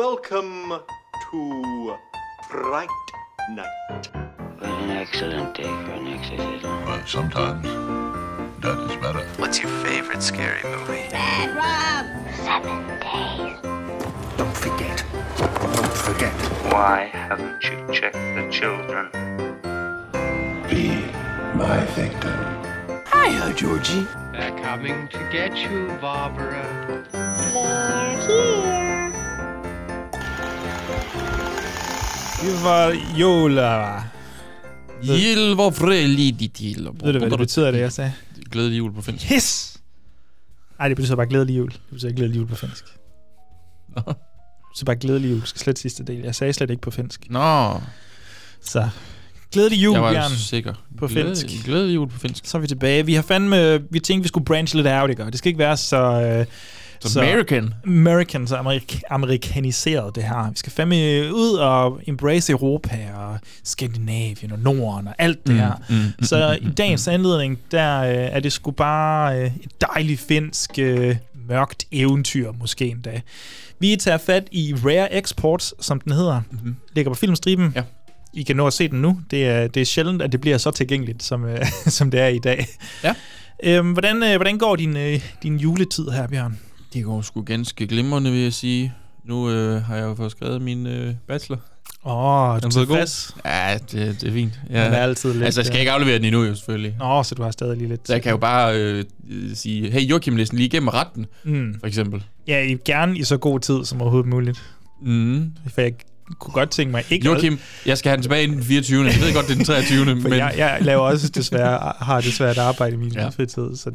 Welcome to Fright Night. What an excellent day for an exorcism. But sometimes that is better. What's your favorite scary movie? Seven days. Don't forget. Don't forget. Why haven't you checked the children? Be my victim. Hiya, Georgie. They're coming to get you, Barbara. Det var Jola. Jil var frelig til. Ved du, hvad det betyder, det jeg sagde? Glædelig jul på finsk. Yes! Nej, det betyder bare glædelig jul. Det betyder glædelig jul på finsk. Nå. Betyder bare glædelig jul. Skal slet sidste del. Jeg sagde slet ikke på finsk. Nå, Så glædelig jul, jeg var Bjørn. sikker. På Glædelig- finsk. Glædelig jul på finsk. Så er vi tilbage. Vi har fandme... Vi tænkte, vi skulle branche lidt out, ikke? Det skal ikke være så... Øh, Så American. American, så amerik- amerikaniseret det her. Vi skal fandme ud og embrace Europa og Skandinavien og Norden og alt det her. Mm, mm, Så mm, i dagens anledning, der øh, er det sgu bare øh, et dejligt finsk, øh, mørkt eventyr, måske endda. Vi tager fat i Rare Exports, som den hedder. Mhm. Ligger på filmstriben. Ja. I kan nå at se den nu. Det er, det er sjældent, at det bliver så tilgængeligt, som, øh, som det er i dag. Ja. Øhm, hvordan, øh, hvordan går din, øh, din juletid her, Bjørn? Det går sgu ganske glimrende, vil jeg sige. Nu øh, har jeg jo fået skrevet min øh, bachelor. Åh, oh, Den er god? Ja, det, det er fint. Ja. Den er Ja. altid lidt... Altså, jeg skal øh, ikke aflevere den endnu, jo, selvfølgelig. Nå, så du har stadig lige lidt... Så jeg kan jo bare øh, øh, sige, hey Joachim, læs lige igennem retten, Mm. for eksempel. Ja, i- gerne i så god tid som overhovedet muligt. Mm. For jeg kunne godt tænke mig ikke... Joachim, jeg skal have den tilbage inden den 24. Jeg ved godt, det er den 23. For men jeg, jeg laver også desværre, har desværre et arbejde i min Ja. fritid. Så.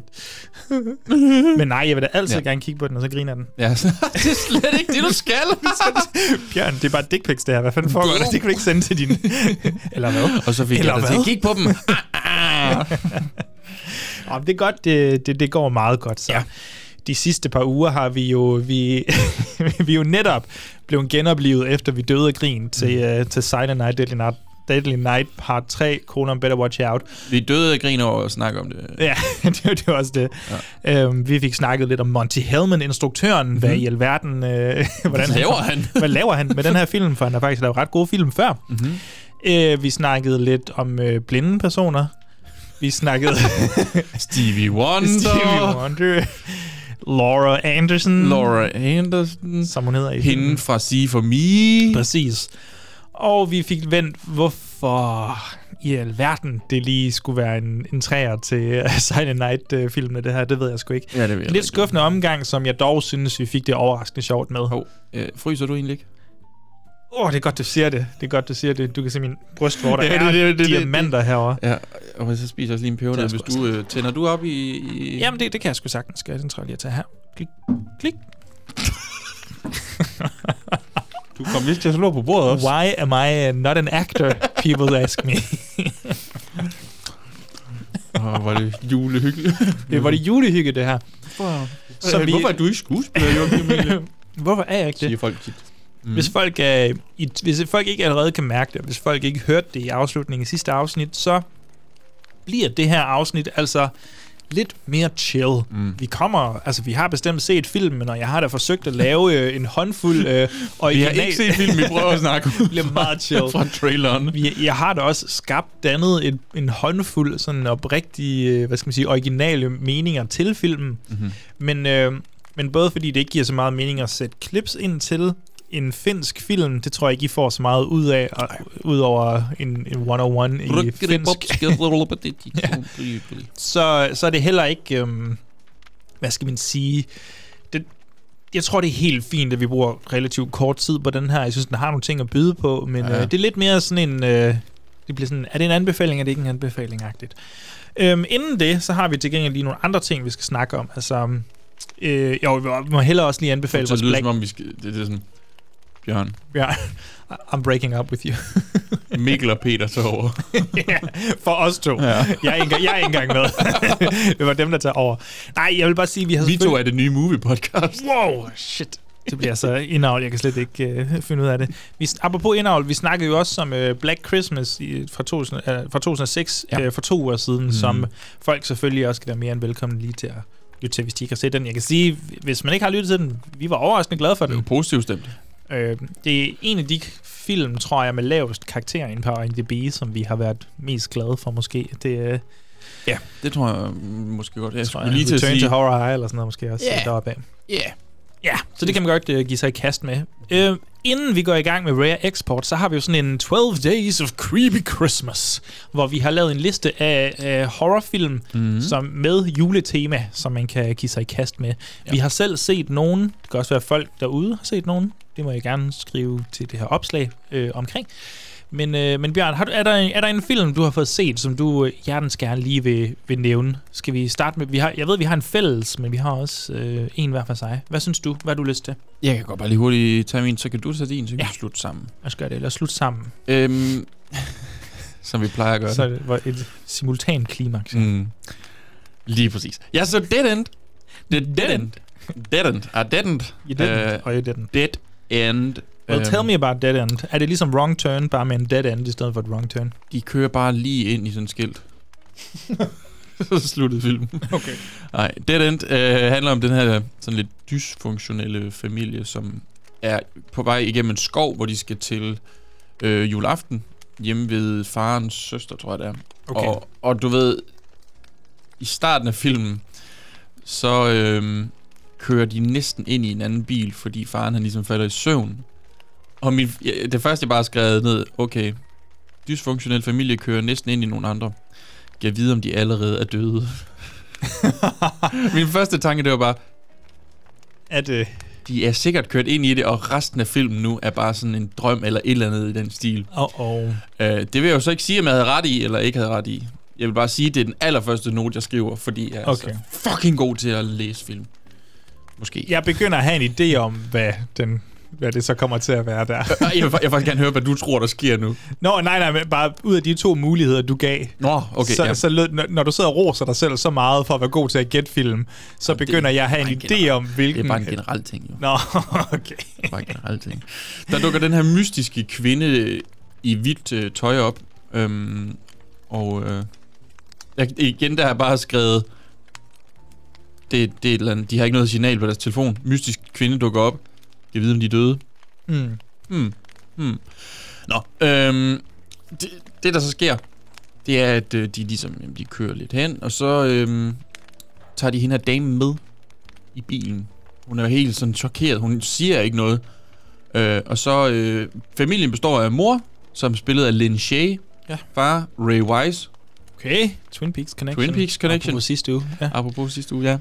Men nej, jeg vil da altid Ja. gerne kigge på den, og så griner den. ja, det er slet ikke det, du skal. Bjørn, det er bare dick pics, det her. Hvad fanden foregår der? Det kan du ikke sende til din... Eller hvad? Og så fik Eller jeg dig til at kigge på dem. Ah, ah. Oh, det er godt, det, det, det går meget godt. Så. Ja. De sidste par uger har vi jo, vi, vi jo netop blevet genoplevet, efter vi døde af grin til, uh, til Silent Night, Deadly Night, Deadly Night Part 3, Conan Better Watch Out. Vi døde af grin over at snakke om det. Ja, det, det var også det. Ja. Øhm, vi fik snakket lidt om Monty Hellman, instruktøren. Mm-hmm. Hvad i alverden... Øh, hvordan Hvad laver han? hvad laver han med den her film? For han har faktisk lavet ret gode film før. Mm-hmm. Øh, vi snakkede lidt om øh, blinde personer. Vi snakkede Stevie Wonder. Stevie Wonder. Laura Anderson. Laura Anderson. Som hun hedder i Hende filmen. fra See For Me. Præcis. Og vi fik vendt, hvorfor i alverden det lige skulle være en, en træer til uh, Silent Night-filmene, det her. Det ved jeg sgu ikke. Ja, det ved jeg Lidt ikke. skuffende omgang, som jeg dog synes, vi fik det overraskende sjovt med. Hov, øh, fryser du egentlig ikke? Oh, det er godt, du siger det. Det er godt, du siger det. Du kan se min bryst, hvor der Ja, det- er det- det- det- diamanter herovre. Ja, og så spiser jeg også lige en peber, Det er hvis du øh, tænder du op i... i... Jamen, det, det kan jeg sgu sagtens gøre. Den tror jeg lige at tage her. Klik, klik. Du kom vist til at slå på bordet også. Why am I not an actor? People ask me. Åh, er det julehyggeligt. det var det julehygge, det her. Hvorfor, Så vi- hvorfor er du ikke skuespiller, Joachim? Hvorfor er jeg ikke det? Siger folk tit. Mm. Hvis, folk er, i, hvis folk ikke allerede kan mærke det, hvis folk ikke hørte det i afslutningen i sidste afsnit, så bliver det her afsnit altså lidt mere chill. Mm. Vi kommer, altså vi har bestemt set filmen, og jeg har da forsøgt at lave øh, en håndfuld øh, Vi original... har ikke set film, vi prøver at snakke Det bliver meget chill. fra traileren. Vi, jeg har da også skabt dannet en, en håndfuld sådan oprigtige, øh, hvad skal man sige, originale meninger til filmen. Mhm. Men, øh, men både fordi det ikke giver så meget mening at sætte clips ind til en finsk film, det tror jeg ikke, I får så meget ud af, og, ud over en, en 101 i finsk. så, så er det heller ikke, øhm, hvad skal man sige, det, jeg tror, det er helt fint, at vi bruger relativt kort tid på den her. Jeg synes, den har nogle ting at byde på, men Ja. ja. øh, det er lidt mere sådan en, øh, det bliver sådan, er det en anbefaling, er det ikke en anbefaling-agtigt? Øhm, inden det, så har vi til gengæld lige nogle andre ting, vi skal snakke om. Altså, øh, jo, vi må hellere også lige anbefale Så vores det lyder Black... som om, vi skal... Det, det er sådan... Bjørn. Ja, I'm breaking up with you. Mikkel og Peter tog over. ja, for os to. Ja. Jeg, er ikke, jeg er ikke engang med. det var dem, der tager over. Nej, jeg vil bare sige, vi har Vi to er det nye movie podcast. Wow, shit. Det bliver så indavl, jeg kan slet ikke øh, finde ud af det. Vi, apropos indavl, vi snakkede jo også om øh, Black Christmas i, fra, 2000, øh, fra 2006, Ja. øh, for to uger siden, mm. som folk selvfølgelig også skal være mere end velkommen lige til at lytte til, hvis de ikke har set den. Jeg kan sige, hvis man ikke har lyttet til den, vi var overraskende glade for Det den. jo positivt stemt. Øh, det er en af de film, tror jeg, med lavest karakter ind på IMDb, som vi har været mest glade for måske. Det er, Ja, det tror jeg måske godt. Jeg tror jeg, lige til at sige... to Horror High eller sådan noget måske også Ja. yeah. deroppe af. Ja, Ja, så det kan man godt uh, give sig i kast med. Uh, inden vi går i gang med Rare Export, så har vi jo sådan en 12 Days of Creepy Christmas, hvor vi har lavet en liste af uh, horrorfilm Mhm. som med juletema, som man kan give sig i kast med. Ja. Vi har selv set nogen, det kan også være folk derude har set nogen, det må jeg gerne skrive til det her opslag øh, omkring. Men, øh, men Bjørn, har du, er, der, en- er der en film, du har fået set, som du øh, hjertens gerne lige vil, vil nævne? Skal vi starte med, vi har, jeg ved, vi har en fælles, men vi har også øh, en hver for sig. Hvad synes du? Hvad har du lyst til? jeg kan godt bare lige hurtigt tage min, så kan du tage din, så kan Ja. vi slutte sammen. Lad os gøre det. Lad os slutte sammen. Øhm, som vi plejer at gøre Så det. var et simultan klimaks. Mm. Lige præcis. Jeg så Dead End. The Dead End. Dead End. Dead End. You didn't, Øh, og you didn't. Dead End. Well, Øhm, tell me about Dead End. Er det ligesom Wrong Turn, bare med en dead end i stedet for et wrong turn? De kører bare lige ind i sådan et skilt. så sluttede filmen. Okay. Nej, Dead End øh, handler om den her sådan lidt dysfunktionelle familie, som er på vej igennem en skov, hvor de skal til øh, juleaften hjemme ved farens søster, tror jeg det er. Okay. Og, og du ved, i starten af filmen, så øh, kører de næsten ind i en anden bil, fordi faren han ligesom falder i søvn. Og min, ja, det første, jeg bare har skrevet ned, okay, dysfunktionel familie kører næsten ind i nogle andre. Jeg vide, om de allerede er døde. min første tanke, det var bare, Er det... de er sikkert kørt ind i det, og resten af filmen nu er bare sådan en drøm eller et eller andet i den stil. Oh, oh. Uh, det vil jeg jo så ikke sige, om jeg havde ret i, eller ikke havde ret i. Jeg vil bare sige, at det er den allerførste note, jeg skriver, fordi jeg er okay. så fucking god til at læse film. Måske. Jeg begynder at have en idé om, hvad, den, hvad det så kommer til at være der. jeg, vil, jeg vil faktisk gerne høre, hvad du tror, der sker nu. Nå, nej, nej, men bare ud af de to muligheder, du gav. Nå, okay. så, ja. så lød, når, når du sidder og roser dig selv så meget for at være god til at gætte film, så Jamen, det begynder jeg at have en idé om, hvilken... Det er bare en generel ting, jo. Nå, okay. Det er bare en generel ting. Der dukker den her mystiske kvinde i hvidt øh, tøj op. Øhm, og øh, jeg, igen, der har jeg bare skrevet... Det, det er et eller andet, de har ikke noget signal på deres telefon. Mystisk kvinde dukker op. Jeg ved, om de er døde. Mm. Hmm. Hmm. Nå, øhm, det, det der så sker, det er, at øh, de ligesom, jamen, de kører lidt hen, og så øhm, tager de hende her dame med i bilen. Hun er helt sådan chokeret, hun siger ikke noget. Øh, og så, øh, familien består af mor, som spillet af Lin Shay, Ja. far Ray Wise, Okay, Twin Peaks Connection. Twin Peaks Connection. Apropos sidste uge. Ja. apropos sidste uge, ja.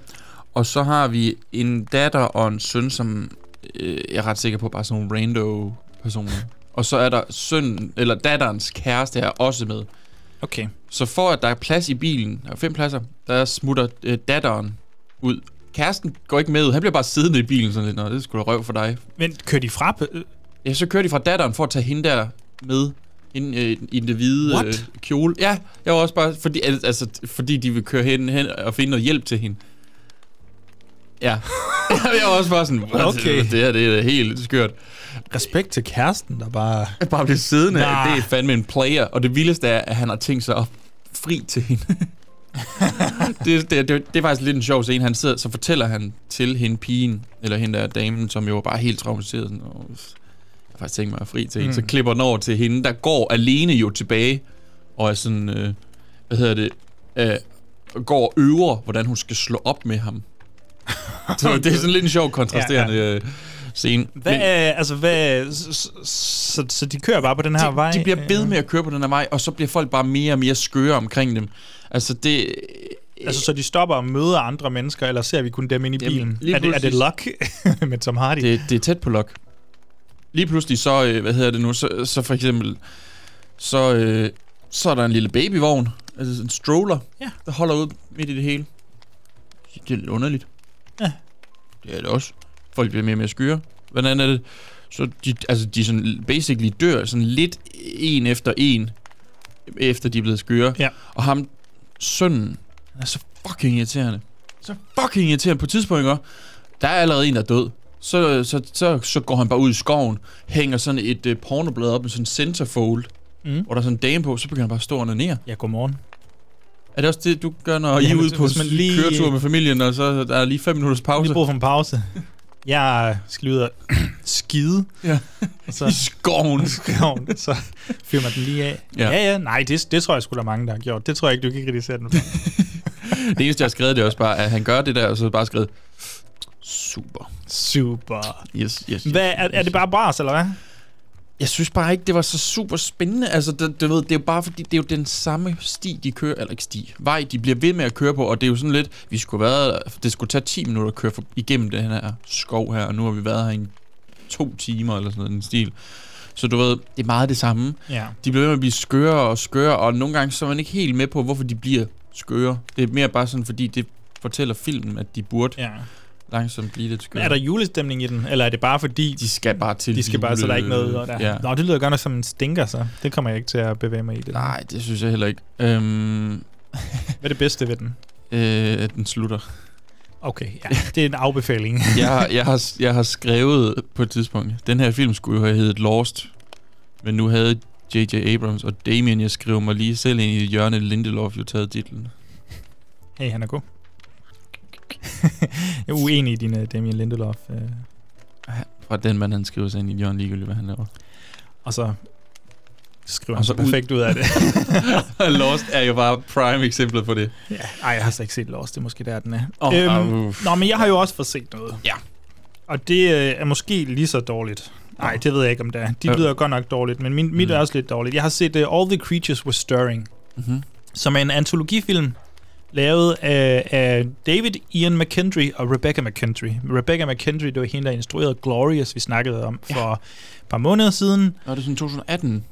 Og så har vi en datter og en søn, som øh, jeg er ret sikker på bare sådan nogle rando personer. og så er der søn eller datterens kæreste her også med. Okay. Så for at der er plads i bilen, der er fem pladser, der smutter øh, datteren ud. Kæresten går ikke med ud. Han bliver bare siddende i bilen sådan lidt, Nå, det skulle da røv for dig. Men kører de fra... på- Ja, så kører de fra datteren for at tage hende der med ind øh, i det hvide What? øh, kjole. Ja, jeg var også bare, fordi, al- altså, fordi de vil køre hen, hen og finde noget hjælp til hende. Ja. jeg var også bare sådan? Okay. det her det er helt skørt. Respekt til kæresten, der bare... Bare bliver siddende, Nej. det er fandme en player. Og det vildeste er, at han har tænkt sig at fri til hende. det, det, det, det er faktisk lidt en sjov scene. Han sidder, så fortæller han til hende pigen, eller hende der damen, som jo var bare helt traumatiseret. Sådan, og jeg har faktisk tænkt mig at fri til hende. Mm. Så klipper den over til hende, der går alene jo tilbage, og er sådan, øh, hvad hedder det, øh, går og øver, hvordan hun skal slå op med ham. så det er sådan lidt en sjov kontrasterende ja, ja. scene. Hvad, Men- altså, hvad, så, så, så, de kører bare på den her vej? de, de bliver ved med at køre på den her vej, og så bliver folk bare mere og mere skøre omkring dem. Altså det... Altså, så de stopper og møder andre mennesker, eller ser vi kun dem ind i Jamen, bilen? Er det, er det luck med Tom Hardy? det, det er tæt på lok. Lige pludselig så, øh, hvad hedder det nu, så, så for eksempel, så, øh, så er der en lille babyvogn, altså en stroller, Ja. der holder ud midt i det hele. Det er lidt underligt. Ja. Det er det også. Folk bliver mere og mere skøre. Hvordan er det? Så de, altså de sådan basically dør sådan lidt en efter en, efter de er blevet skøre. Ja. Og ham, sønnen, er så fucking irriterende. Så fucking irriterende. På et tidspunkt, ikke? der er allerede en, der er død. Så, så, så, så går han bare ud i skoven, hænger sådan et uh, pornoblad op med sådan en centerfold, Mm. hvor der er sådan en dame på, så begynder han bare at stå og ned. Ja, godmorgen. Er det også det, du gør, når I er ude på man lige- køretur med familien, og så der er lige fem minutters Lige pause? brug for en pause. Jeg skal ud og skide. Ja. Og så, I skoven. skoven, så fyrer man den lige af. Ja. Ja, ja, ja nej, det, det tror jeg sgu der er mange, der har gjort. Det tror jeg ikke, du kan kritisere den for. Det eneste, jeg har skrevet, det er også bare, at han gør det der, og så bare skrevet, super. Super. Yes, yes, yes. Hvad, er, er det bare bras, eller hvad? Jeg synes bare ikke, det var så super spændende. Altså, det, du ved, det er jo bare fordi, det er jo den samme sti, de kører, eller ikke sti, vej, de bliver ved med at køre på, og det er jo sådan lidt, vi skulle have været, det skulle tage 10 minutter at køre for, igennem den her skov her, og nu har vi været her i en, to timer, eller sådan noget, den stil. Så du ved, det er meget det samme. Ja. De bliver ved med at blive skøre og skøre, og nogle gange så er man ikke helt med på, hvorfor de bliver skøre. Det er mere bare sådan, fordi det fortæller filmen, at de burde ja. Langsomt blive lidt skøre. Er der julestemning i den, eller er det bare fordi... De skal bare til De skal bare, så der er ikke noget... Og der. Ja. Nå, det lyder godt nok som en stinker, så det kommer jeg ikke til at bevæge mig i. Det. Nej, det synes jeg heller ikke. Øhm, Hvad er det bedste ved den? øh, at den slutter. Okay, ja, det er en afbefaling. jeg, har, jeg, har, jeg har skrevet på et tidspunkt, den her film skulle jo have heddet Lost, men nu havde J.J. Abrams og Damien, jeg skriver mig lige selv ind i et hjørne, Lindelof jo taget titlen. Hey, han er god. jeg er uenig i din uh, Damien Lindelof. Uh, Fra den mand, han skriver sig ind i hjørne, ligegyldigt hvad han laver. og så skriver han så perfekt ud af det. Lost er jo bare prime eksemplet på det. ja, ej, jeg har slet ikke set Lost. Det er måske der, den er. Åh, øhm, uff. nå, men jeg har jo også fået set noget. Ja. Og det øh, er måske lige så dårligt. Nej, det ved jeg ikke, om det er. De lyder godt nok dårligt, men min, mit Mm. er også lidt dårligt. Jeg har set uh, All the Creatures Were Stirring, Mm-hmm. som er en antologifilm, lavet af, af David Ian McKendry og Rebecca McKendry. Rebecca McKendry, det var hende, der instruerede Glorious, vi snakkede om for et par måneder siden. Og det er sådan 2018.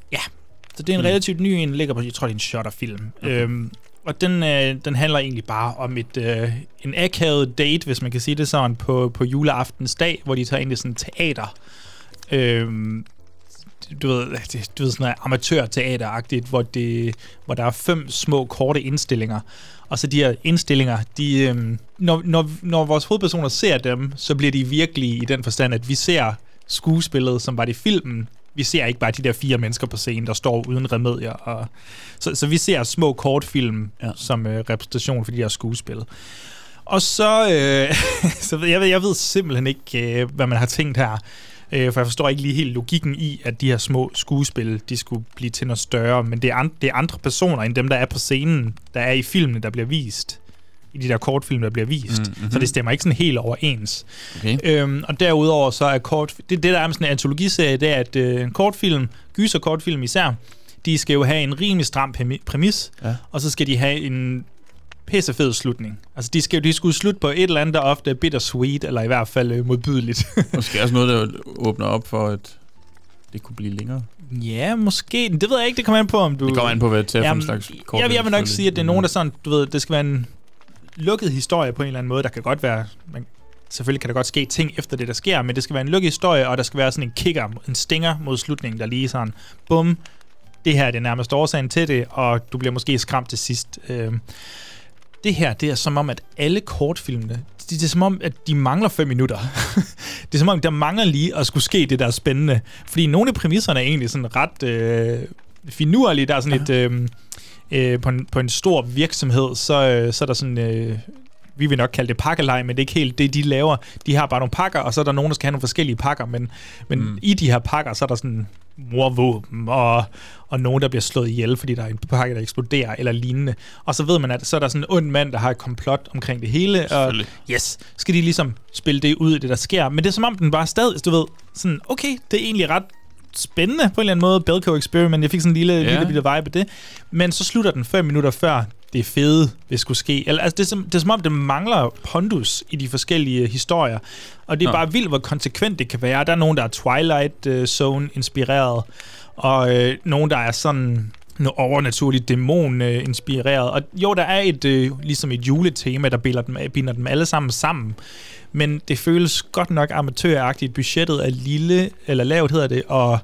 Så det er en Mm. relativt ny en, ligger på, jeg tror, det er en Shutter-film. Okay. Øhm, og den, øh, den handler egentlig bare om et øh, en akavet date, hvis man kan sige det sådan, på, på juleaftens dag, hvor de tager ind i sådan teater. Øhm, du ved, du ved sådan noget amatørteateragtigt, hvor, det, hvor der er fem små, korte indstillinger. Og så de her indstillinger, de, øhm, når, når, når vores hovedpersoner ser dem, så bliver de virkelig i den forstand, at vi ser skuespillet, som var det i filmen. Vi ser ikke bare de der fire mennesker på scenen, der står uden remedier. Og, så, så vi ser små kortfilm Ja. som øh, repræsentation for de her skuespil. Og så, øh, så jeg, ved- jeg ved simpelthen ikke, øh, hvad man har tænkt her. Øh, for jeg forstår ikke lige helt logikken i, at de her små skuespil, de skulle blive til noget større. Men det er, an- det er andre personer end dem, der er på scenen, der er i filmene, der bliver vist. I de der kortfilm, der bliver vist. Mm, Mm-hmm. mhm. Så det stemmer ikke sådan helt overens. Okay. Øhm, og derudover så er kort... Det, det der er med sådan en antologiserie, det er, at øh, en kortfilm, gyser kortfilm især, de skal jo have en rimelig stram præmi- præmis, Ja. og så skal de have en pissefed slutning. Altså, de, skal, de skulle slutte på et eller andet, der ofte er bittersweet, eller i hvert fald øh, modbydeligt. Måske også noget, der åbner op for, at det kunne blive længere. ja, måske. Det ved jeg ikke, det kommer an på, om du... Det kommer an på, hvad er for en Jamen, slags jeg, kort. jeg vil nok sige, at det er nogen, der sådan, du ved, det skal være en lukket historie på en eller anden måde. Der kan godt være, man, selvfølgelig kan der godt ske ting efter det, der sker, men det skal være en lukket historie, og der skal være sådan en kicker, en stinger mod slutningen, der lige sådan, bum, det her er det nærmest årsagen til det, og du bliver måske skræmt til sidst. Øhm, det her, det er som om, at alle kortfilmene, det, det er som om, at de mangler 5 minutter. det er som om, der mangler lige at skulle ske det, der er spændende. Fordi nogle af præmisserne er egentlig sådan ret øh, finurlige. Der er sådan et... Øh, øh, på, en, på en stor virksomhed, så, øh, så er der sådan... Øh, vi vil nok kalde det pakkelej, men det er ikke helt det, de laver. De har bare nogle pakker, og så er der nogen, der skal have nogle forskellige pakker, men, men mm. i de her pakker, så er der sådan morvåben, og, og nogen, der bliver slået ihjel, fordi der er en pakke, der eksploderer, eller lignende. Og så ved man, at så er der sådan en ond mand, der har et komplot omkring det hele, og yes, skal de ligesom spille det ud i det, der sker. Men det er som om, den bare stadig, du ved, sådan, okay, det er egentlig ret spændende på en eller anden måde, Belko Experiment. Jeg fik sådan en lille, Ja. lille bitte vibe af det. Men så slutter den fem minutter før det fede vil skulle ske. Eller, altså, det, er som, det er som om, det mangler pondus i de forskellige historier. Og det er Nå. bare vildt, hvor konsekvent det kan være. Der er nogen, der er Twilight øh, Zone inspireret, og øh, nogen, der er sådan noget overnaturligt dæmon øh, inspireret. Og jo, der er et øh, ligesom et juletema, der binder dem, binder dem alle sammen sammen. Men det føles godt nok amatøragtigt. Budgettet er lille, eller lavt hedder det, og,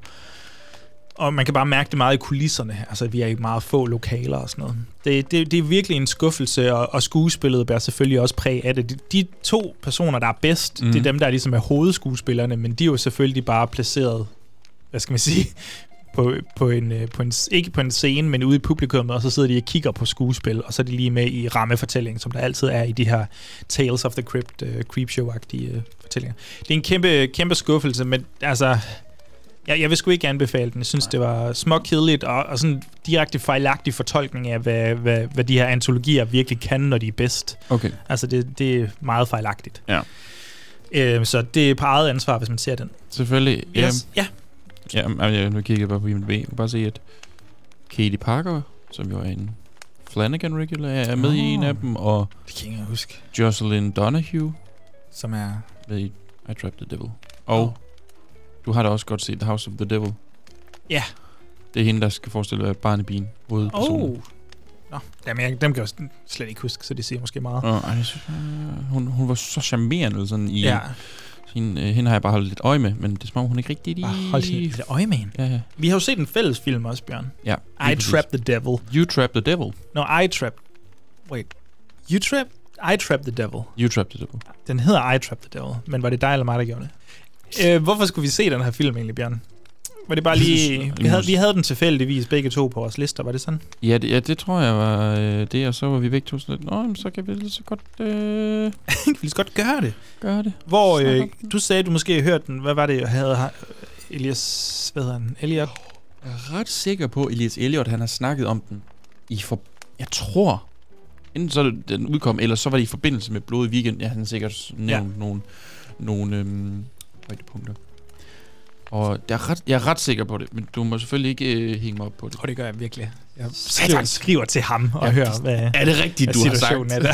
og man kan bare mærke det meget i kulisserne. Altså, vi er i meget få lokaler og sådan noget. Det, det, det er virkelig en skuffelse, og, og skuespillet bærer selvfølgelig også præg af det. De, de to personer, der er bedst, mm. det er dem, der ligesom er hovedskuespillerne, men de er jo selvfølgelig bare placeret, hvad skal man sige, på, på en, øh, på en, ikke på en scene, men ude i publikum, og så sidder de og kigger på skuespil, og så er de lige med i rammefortællingen, som der altid er i de her Tales of the Crypt, uh, Creepshow-agtige uh, fortællinger. Det er en kæmpe, kæmpe skuffelse, men altså, jeg, jeg vil sgu ikke anbefale den. Jeg synes, det var småkedeligt og, og sådan direkte fejlagtig fortolkning af, hvad, hvad, hvad de her antologier virkelig kan, når de er bedst. Okay. Altså, det, det er meget fejlagtigt. Ja. Øh, så det er på eget ansvar, hvis man ser den. Selvfølgelig. Yes. Ja. Ja, jamen, jeg, nu kigger jeg bare på IMDb. Jeg kan bare se, at Katie Parker, som jo er en Flanagan regular, er med oh. i en af dem, og Det kan jeg huske. Jocelyn Donahue Som er... med i I Trapped the Devil. Og oh. Du har da også godt set House of the Devil. Ja. Det er hende, der skal forestille være Barnabien, hovedpersonen. Oh. Nå, jamen, jeg, dem kan jeg slet ikke huske, så det siger måske meget. Ej, jeg synes, øh, hun, hun var så charmerende sådan i... Ja. Hende, øh, hende har jeg bare holdt lidt øje med, men det er om, hun ikke rigtig lige... Ah, hold til lidt øje med hende. Ja, ja. Vi har jo set en fælles film også, Bjørn. ja I præcis. Trap the Devil. You Trap the Devil. No, I Trap... Wait. You Trap... I Trap the Devil. You Trap the Devil. Den hedder I Trap the Devil, men var det dig eller mig, der gjorde det? Øh, hvorfor skulle vi se den her film egentlig, Bjørn? Var det bare lige... Vi havde, vi havde den tilfældigvis begge to på vores lister, var det sådan? Ja, det, ja, det tror jeg var øh, det, og så var vi begge to sådan lidt, Nå, så kan vi lige så godt øh, Vi kan godt gøre det. gøre det. Hvor øh, du sagde, du måske hørte den. Hvad var det, jeg havde... Elias... Hvad hedder han? Elliot? Jeg er ret sikker på, at Elias Elliot, han har snakket om den i for... Jeg tror... Enten så den udkom, eller så var det i forbindelse med Blodig Weekend. Ja, han har sikkert nævnt ja. nogle, nogle øhm, højdepunkter. Og jeg er, ret, jeg er ret sikker på det, men du må selvfølgelig ikke øh, hænge mig op på det. Og det gør jeg virkelig. Jeg skriver, skriver til ham og Ja, hører, hvad, Er det rigtigt, du har sagt? er der.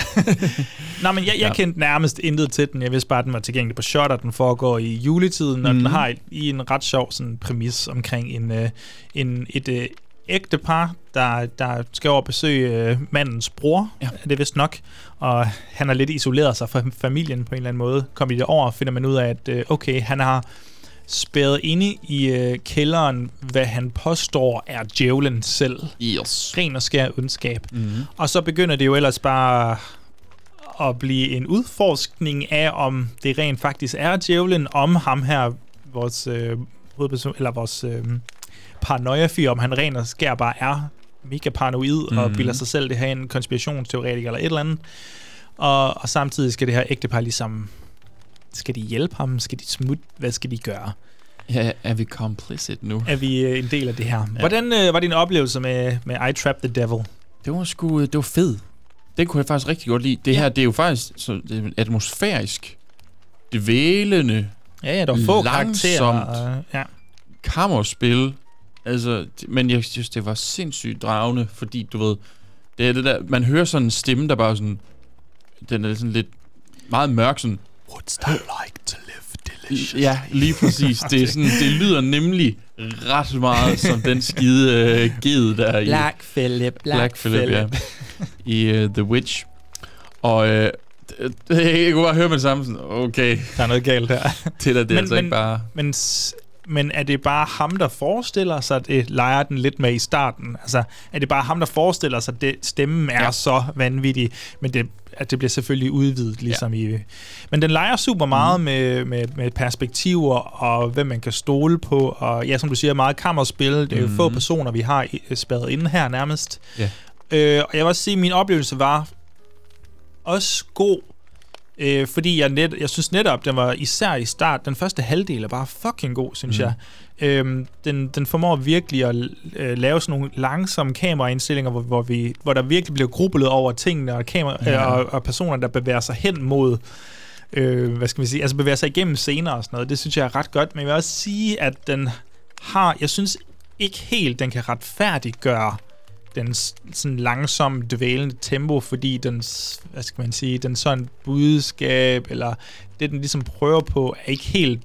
Nå, men jeg, jeg Ja. kendte nærmest intet til den. Jeg vidste bare, at den var tilgængelig på Shutter. Den foregår i juletiden, og Mhm. den har i- i en ret sjov sådan, præmis omkring en, øh, en, et øh, ægte par, der, der skal over og besøge øh, mandens bror, Ja. det er vist nok. Og han har lidt isoleret sig fra familien på en eller anden måde. Kommer de derover, finder man ud af, at øh, okay, han har spærret inde i øh, kælderen, hvad han påstår er djævlen selv. Yes. Ren og skær ondskab. Mm-hmm. Og så begynder det jo ellers bare at blive en udforskning af, om det rent faktisk er djævlen, om ham her, vores øh, hovedperson, eller vores øh, paranoia-fyr, om han rent og skær bare er mega paranoid mm. og Mhm. bilder sig selv det her en konspirationsteoretiker eller et eller andet. Og, og samtidig skal det her ægtepar ligesom, skal de hjælpe ham? Skal de smutte? Hvad skal de gøre? Ja, er vi complicit nu? Er vi øh, en del af det her? Ja. Hvordan øh, var din oplevelse med, med I Trap the Devil? Det var sgu, det var fedt. Det kunne jeg faktisk rigtig godt lide. Det Ja. her, det er jo faktisk så, det er atmosfærisk, dvælende, Ja, ja, der var få Langsomt. karakterer. Og, ja. kammerspil. Altså, men jeg synes, det var sindssygt dragende, fordi du ved, det er det der, man hører sådan en stemme, der bare sådan, den er sådan lidt meget mørk, sådan, What's that like to live delicious? ja, lige præcis. Det, er sådan, det lyder nemlig ret meget som den skide øh, ged der i Black Phillip, Black, Black Phillip, ja, i uh, The Witch. Og øh, det, jeg kunne bare høre med det samme, sådan, okay, Der er noget galt her. det der, det er Men- altså men- ikke bare... Men, men er det bare ham, der forestiller sig, at det leger den lidt med i starten? Altså, er det bare ham, der forestiller sig, at det, stemmen er Ja. så vanvittig, men det, at det bliver selvfølgelig udvidet, ligesom ja. i... Men den leger super meget mm. med, med, med perspektiver, og hvem man kan stole på, og ja, som du siger, meget kammerspil. Det er jo Mhm. få personer, vi har i- spærret inde her nærmest. Ja. Øh, og jeg vil også sige, at min oplevelse var også god, øh, fordi jeg, net, jeg synes netop, den var især i start, den første halvdel er bare fucking god, synes mm. jeg. Øhm, den, den formår virkelig at øh, lave sådan nogle langsomme kameraindstillinger, hvor, hvor, vi, hvor der virkelig bliver grublet over tingene, og, kamera, Ja. ja. øh, og, og personer, der bevæger sig hen mod, øh, hvad skal vi sige, altså bevæger sig igennem scener og sådan noget. Det synes jeg er ret godt, men jeg vil også sige, at den har, jeg synes ikke helt, den kan retfærdiggøre den sådan langsomme, dvælende tempo, fordi den, hvad skal man sige, den sådan budskab, eller det, den ligesom prøver på, er ikke helt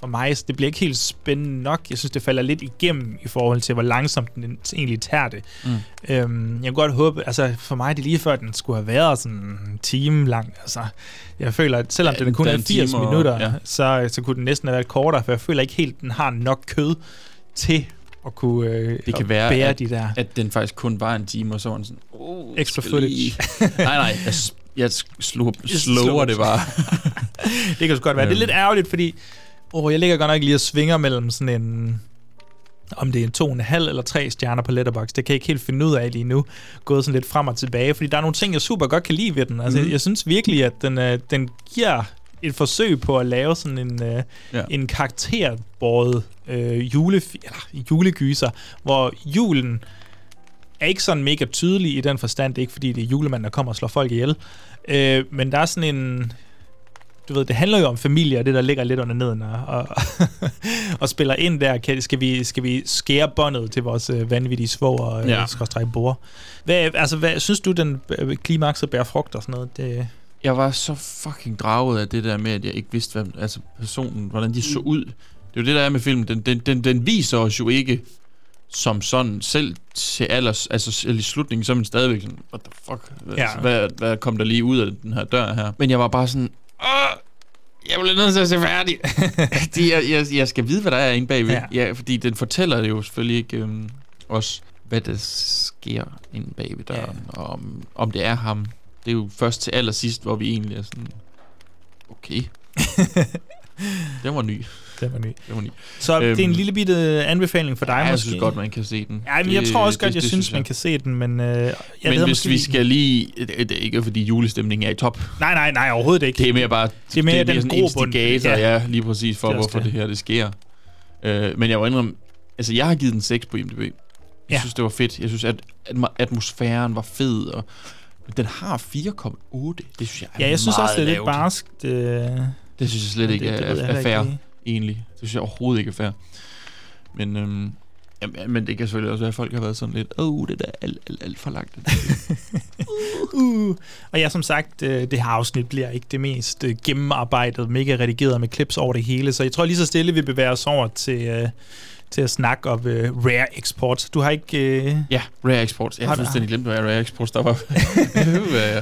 for mig, så det bliver ikke helt spændende nok. Jeg synes, det falder lidt igennem i forhold til, hvor langsomt den egentlig tager det. Mm. Øhm, jeg kunne godt håbe, altså for mig det lige før, den skulle have været sådan en time lang. Altså, jeg føler, at selvom Ja, den kun er er en 80 time og- minutter, ja. så, så kunne den næsten have været kortere, for jeg føler ikke helt, den har nok kød til at kunne øh, Det kan være, bære at- de der At den faktisk kun var en time, og så var den sådan... Oh, extra footage. nej, nej, jeg, jeg slog, slower Slow. det bare. det kan så godt være. Det er Øhm. lidt ærgerligt, fordi åh, jeg ligger godt nok lige og svinger mellem sådan en om det er en to og en halv eller tre stjerner på Letterboxd. Det kan jeg ikke helt finde ud af lige nu. Gået sådan lidt frem og tilbage, fordi der er nogle ting, jeg super godt kan lide ved den. Altså, mm. jeg synes virkelig, at den, øh, den giver et forsøg på at lave sådan en, øh, Ja. en karakterbåret øh, jule, eller, julegyser, hvor julen er ikke sådan mega tydelig i den forstand. Det er ikke, fordi det er julemanden, der kommer og slår folk ihjel. Øh, men der er sådan en... Du ved, det handler jo om familie, og det, der ligger lidt under neden, og, og, og spiller ind der. Kan, skal, vi, skal vi skære båndet til vores øh, vanvittige svog og Ja. ja. skråstrej bord? Hvad, altså, hvad, synes du, den øh, klimakset bærer frugt og sådan noget? Det, Jeg var så fucking draget af det der med, at jeg ikke vidste, hvad, altså personen, hvordan de så ud. Det er jo det, der er med filmen. Den, den, den, den viser os jo ikke som sådan selv til alders, altså i slutningen, så er man stadigvæk sådan, what the fuck, hvad, Ja. altså, hvad, hvad kom der lige ud af den her dør her? Men jeg var bare sådan, Åh, jeg bliver nødt til at se færdig. Fordi jeg, jeg, jeg skal vide, hvad der er inde bagved. Ja. Ja. ja fordi den fortæller det jo selvfølgelig ikke øhm, os, hvad der sker inde bagved døren, ja. og om, om det er ham. Det er jo først til allersidst, hvor vi egentlig er sådan, okay. den var ny. det var ny. Den var ny. Så øhm, det er en Øhm, lille bitte anbefaling for dig, ja, måske? jeg synes godt, man kan se den. Ja, men jeg tror også godt, jeg synes, jeg. man kan se den, men... Øh, jeg Men hvis vi skal lige... Det, det er ikke, fordi julestemningen er i top. Nej, nej, nej, overhovedet ikke. Det er mere bare... Det er mere det er den mere sådan en grobund. instigator, Ja. ja. lige præcis, for Det hvorfor det. det her det sker. Øh, men jeg var indrømme... Altså, jeg har givet den 6 på IMDb. Jeg Ja. synes, det var fedt. Jeg synes, at atmo- atmosfæren var fed, og men den har 4,8. Det synes jeg er Ja, jeg synes også, det er lidt lavt. barskt. Øh, Det synes jeg slet ikke det- det er, er, er ikke fair, lige. egentlig. Det synes jeg overhovedet ikke er fair. Men, øhm, jamen, men det kan selvfølgelig også være, at folk har været sådan lidt, åh, oh, det er da alt, alt, alt for langt. uh. Og ja, som sagt, øh, det her afsnit bliver ikke det mest øh, gennemarbejdet, mega redigeret med clips over det hele, så jeg tror lige så stille, vi bevæger os over til, øh, til at snakke om øh, Rare Exports. Du har ikke... Øh, ja, Rare Exports. Jeg Har fuldstændig glemt, hvad Rare Exports der var.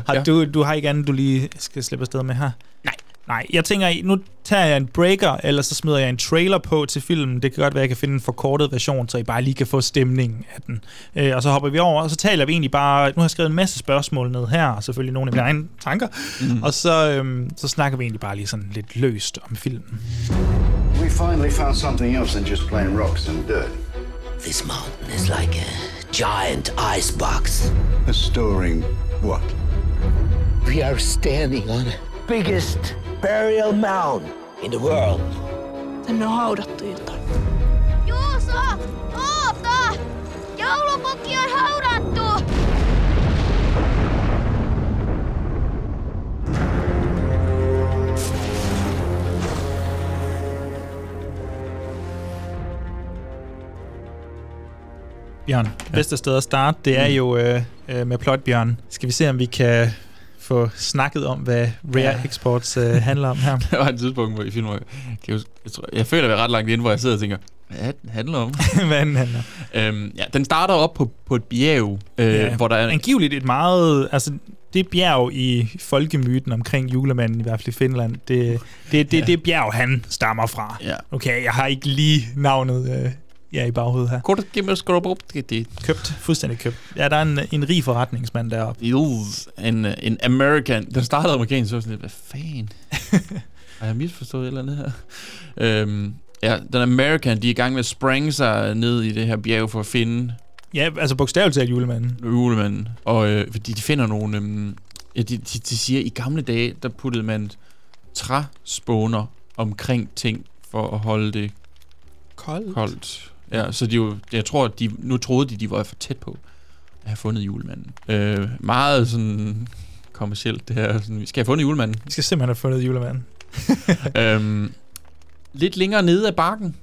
Har ja. du, du har ikke andet, du lige skal slippe afsted med her? Nej. Nej, jeg tænker, nu tager jeg en breaker, eller så smider jeg en trailer på til filmen. Det kan godt være, at jeg kan finde en forkortet version, så I bare lige kan få stemningen af den. Øh, og så hopper vi over, og så taler vi egentlig bare... Nu har jeg skrevet en masse spørgsmål ned her, og selvfølgelig nogle af mine egne tanker. Mm. Og så, øhm, så snakker vi egentlig bare lige sådan lidt løst om filmen. We finally found something else than just plain rocks and dirt. This mountain is like a giant icebox. A storing what? We are standing on the biggest burial mound in the world. Tänne on haudattu jotain. Juuso! Oota! Joulupukki on haudattu! Bjørn, bedste sted at starte, det er Mm. jo øh, øh, med plot, Bjørn. Skal vi se, om vi kan få snakket om, hvad Rare Ja. Exports øh, handler om her? der var et tidspunkt, hvor i filmen, jeg, kan jeg, huske- jeg, tror, jeg føler, at jeg er ret langt inde, hvor jeg sidder og tænker, hvad den handler om? hvad den handler øhm, ja, den starter op på, på et bjerg, øh, Ja, hvor der er... Angiveligt et meget... Altså, det bjerg i folkemyten omkring julemanden, i hvert fald i Finland, det, det, det, det bjerg, han stammer fra. Ja. Okay, jeg har ikke lige navnet øh, ja, i baghovedet her. Kort. Købt, fuldstændig købt. Ja, der er en, en rig forretningsmand deroppe. Yes, en, en American. Den startede amerikansk, så var sådan lidt, hvad fanden? Har jeg misforstået et eller andet her? Øhm, ja, den American, de er i gang med at sprænge sig ned i det her bjerg for at finde Ja, altså bogstaveligt talt julemanden. julemanden. Og øh, fordi de finder nogle... Øhm, ja, de, de, de siger, at i gamle dage, der puttede man træspåner omkring ting for at holde det Koldt. koldt. Ja, så de jo, jeg tror, at de, nu troede de, de var for tæt på at have fundet julemanden. Øh, meget sådan kommercielt det her. Sådan, vi skal have fundet julemanden. Vi skal simpelthen have fundet julemanden. øhm, lidt længere nede af bakken.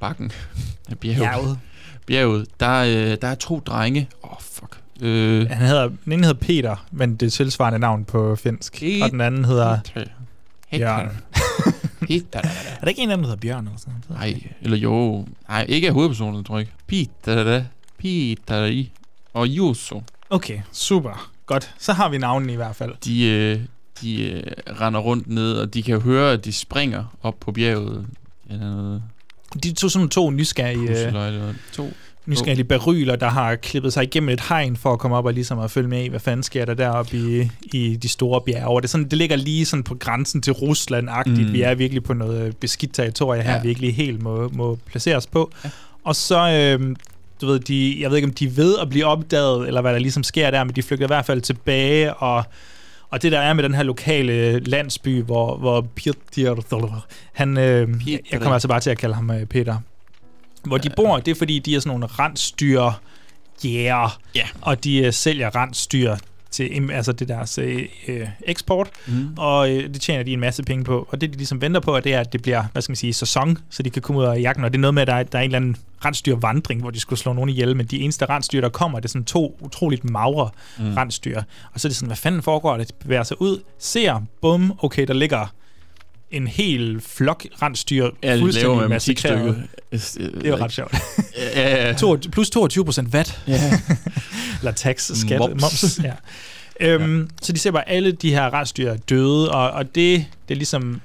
Bakken? Af bjerget. Bjerget. Bjerget. Der, øh, der er to drenge. Åh, oh, fuck. Øh, Han hedder, den ene hedder Peter, men det er tilsvarende navn på finsk. Peter. Og den anden hedder Peter. Bjørn. Peter. Er der ikke en af dem, der hedder Bjørn eller sådan? Nej, eller jo. Nej, ikke af hovedpersonen, tror jeg ikke. Peter. Peter. Og Juso. Okay, super. Godt. Så har vi navnene i hvert fald. de, øh, de øh, render rundt ned, og de kan høre, at de springer op på bjerget. Ja, der er noget De to sådan to nysgerrige, øh, pusseløjde og to. Nysgerrige beryler, der har klippet sig igennem et hegn for at komme op og ligesom at følge med i, hvad fanden sker der deroppe i, i de store bjerge. Og det, sådan, det ligger lige sådan på grænsen til Rusland-agtigt. Mm. Vi er virkelig på noget beskidt territorie her, Ja. vi ikke lige helt må, må placere os på. Ja. Og så, øh, du ved, de, jeg ved ikke, om de er ved at blive opdaget, eller hvad der ligesom sker der, men de flygter i hvert fald tilbage, og, og det der er med den her lokale landsby, hvor, hvor Peter, han, øh, jeg kommer altså bare til at kalde ham øh, Peter, hvor de bor, det er fordi, de er sådan nogle rensdyr jæger, Ja. og de øh, sælger rensdyr til altså det deres øh, øh, eksport, Mhm. og øh, det tjener de en masse penge på. Og det, de ligesom venter på, det er, at det bliver, hvad skal man sige, sæson, så de kan komme ud af jagten. Og det er noget med, at der er, der er en eller anden rensdyrvandring, hvor de skulle slå nogen ihjel, men de eneste rensdyr, der kommer, det er sådan to utroligt magre Mm. mm. rensdyr. Og så er det sådan, hvad fanden foregår der? De bevæger sig ud, ser, bum, okay, der ligger en hel flok rensdyr Ja, fuldstændig massakreret. Det er jo ret sjovt. Ja, ja. To, plus 22 procent vat. Ja. Eller tax, skat, Moms. moms. ja. Øhm, ja. Så de ser bare, alle de her rensdyr er døde, og, og det, det ligesom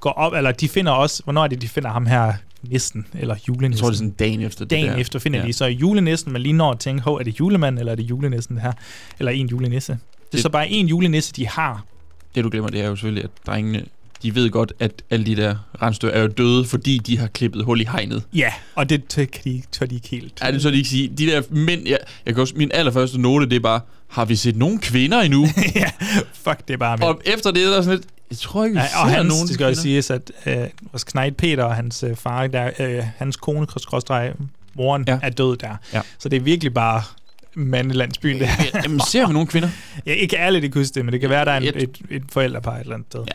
går op, eller de finder også, hvornår er det, de finder ham her næsten, eller julenissen? Jeg tror, det er sådan dagen efter det Dagen der. efter finder Ja. de så julenissen, man lige når at tænke, hov, er det julemanden, eller er det julenissen det her? Eller en julenisse. Det er Det- så bare en julenisse, de har. Det, du glemmer, det er jo selvfølgelig, at drengene, de ved godt, at alle de der rensdyr er jo døde, fordi de har klippet hul i hegnet. Ja, og det tør de, ikke- tør de ikke helt. Ja, det så de ikke sige. De der mænd, jeg, jeg kan også, min allerførste note, det er bare, har vi set nogen kvinder endnu? ja, fuck, det er bare med. og efter det er der sådan lidt, jeg tror ikke, vi Ja, og ser hans, nogen det skal også siges, at øh, vores knægt Peter og hans øh, far, der, øh, hans kone, skråstreg, moren, Ja. er død der. Ja. Så det er virkelig bare mandelandsbyen, det her. Jamen, ser vi nogen kvinder? Ja, ikke alle, det kan huske det, men det kan være, der er en, Et- et, et forældrepar et eller andet sted. Ja.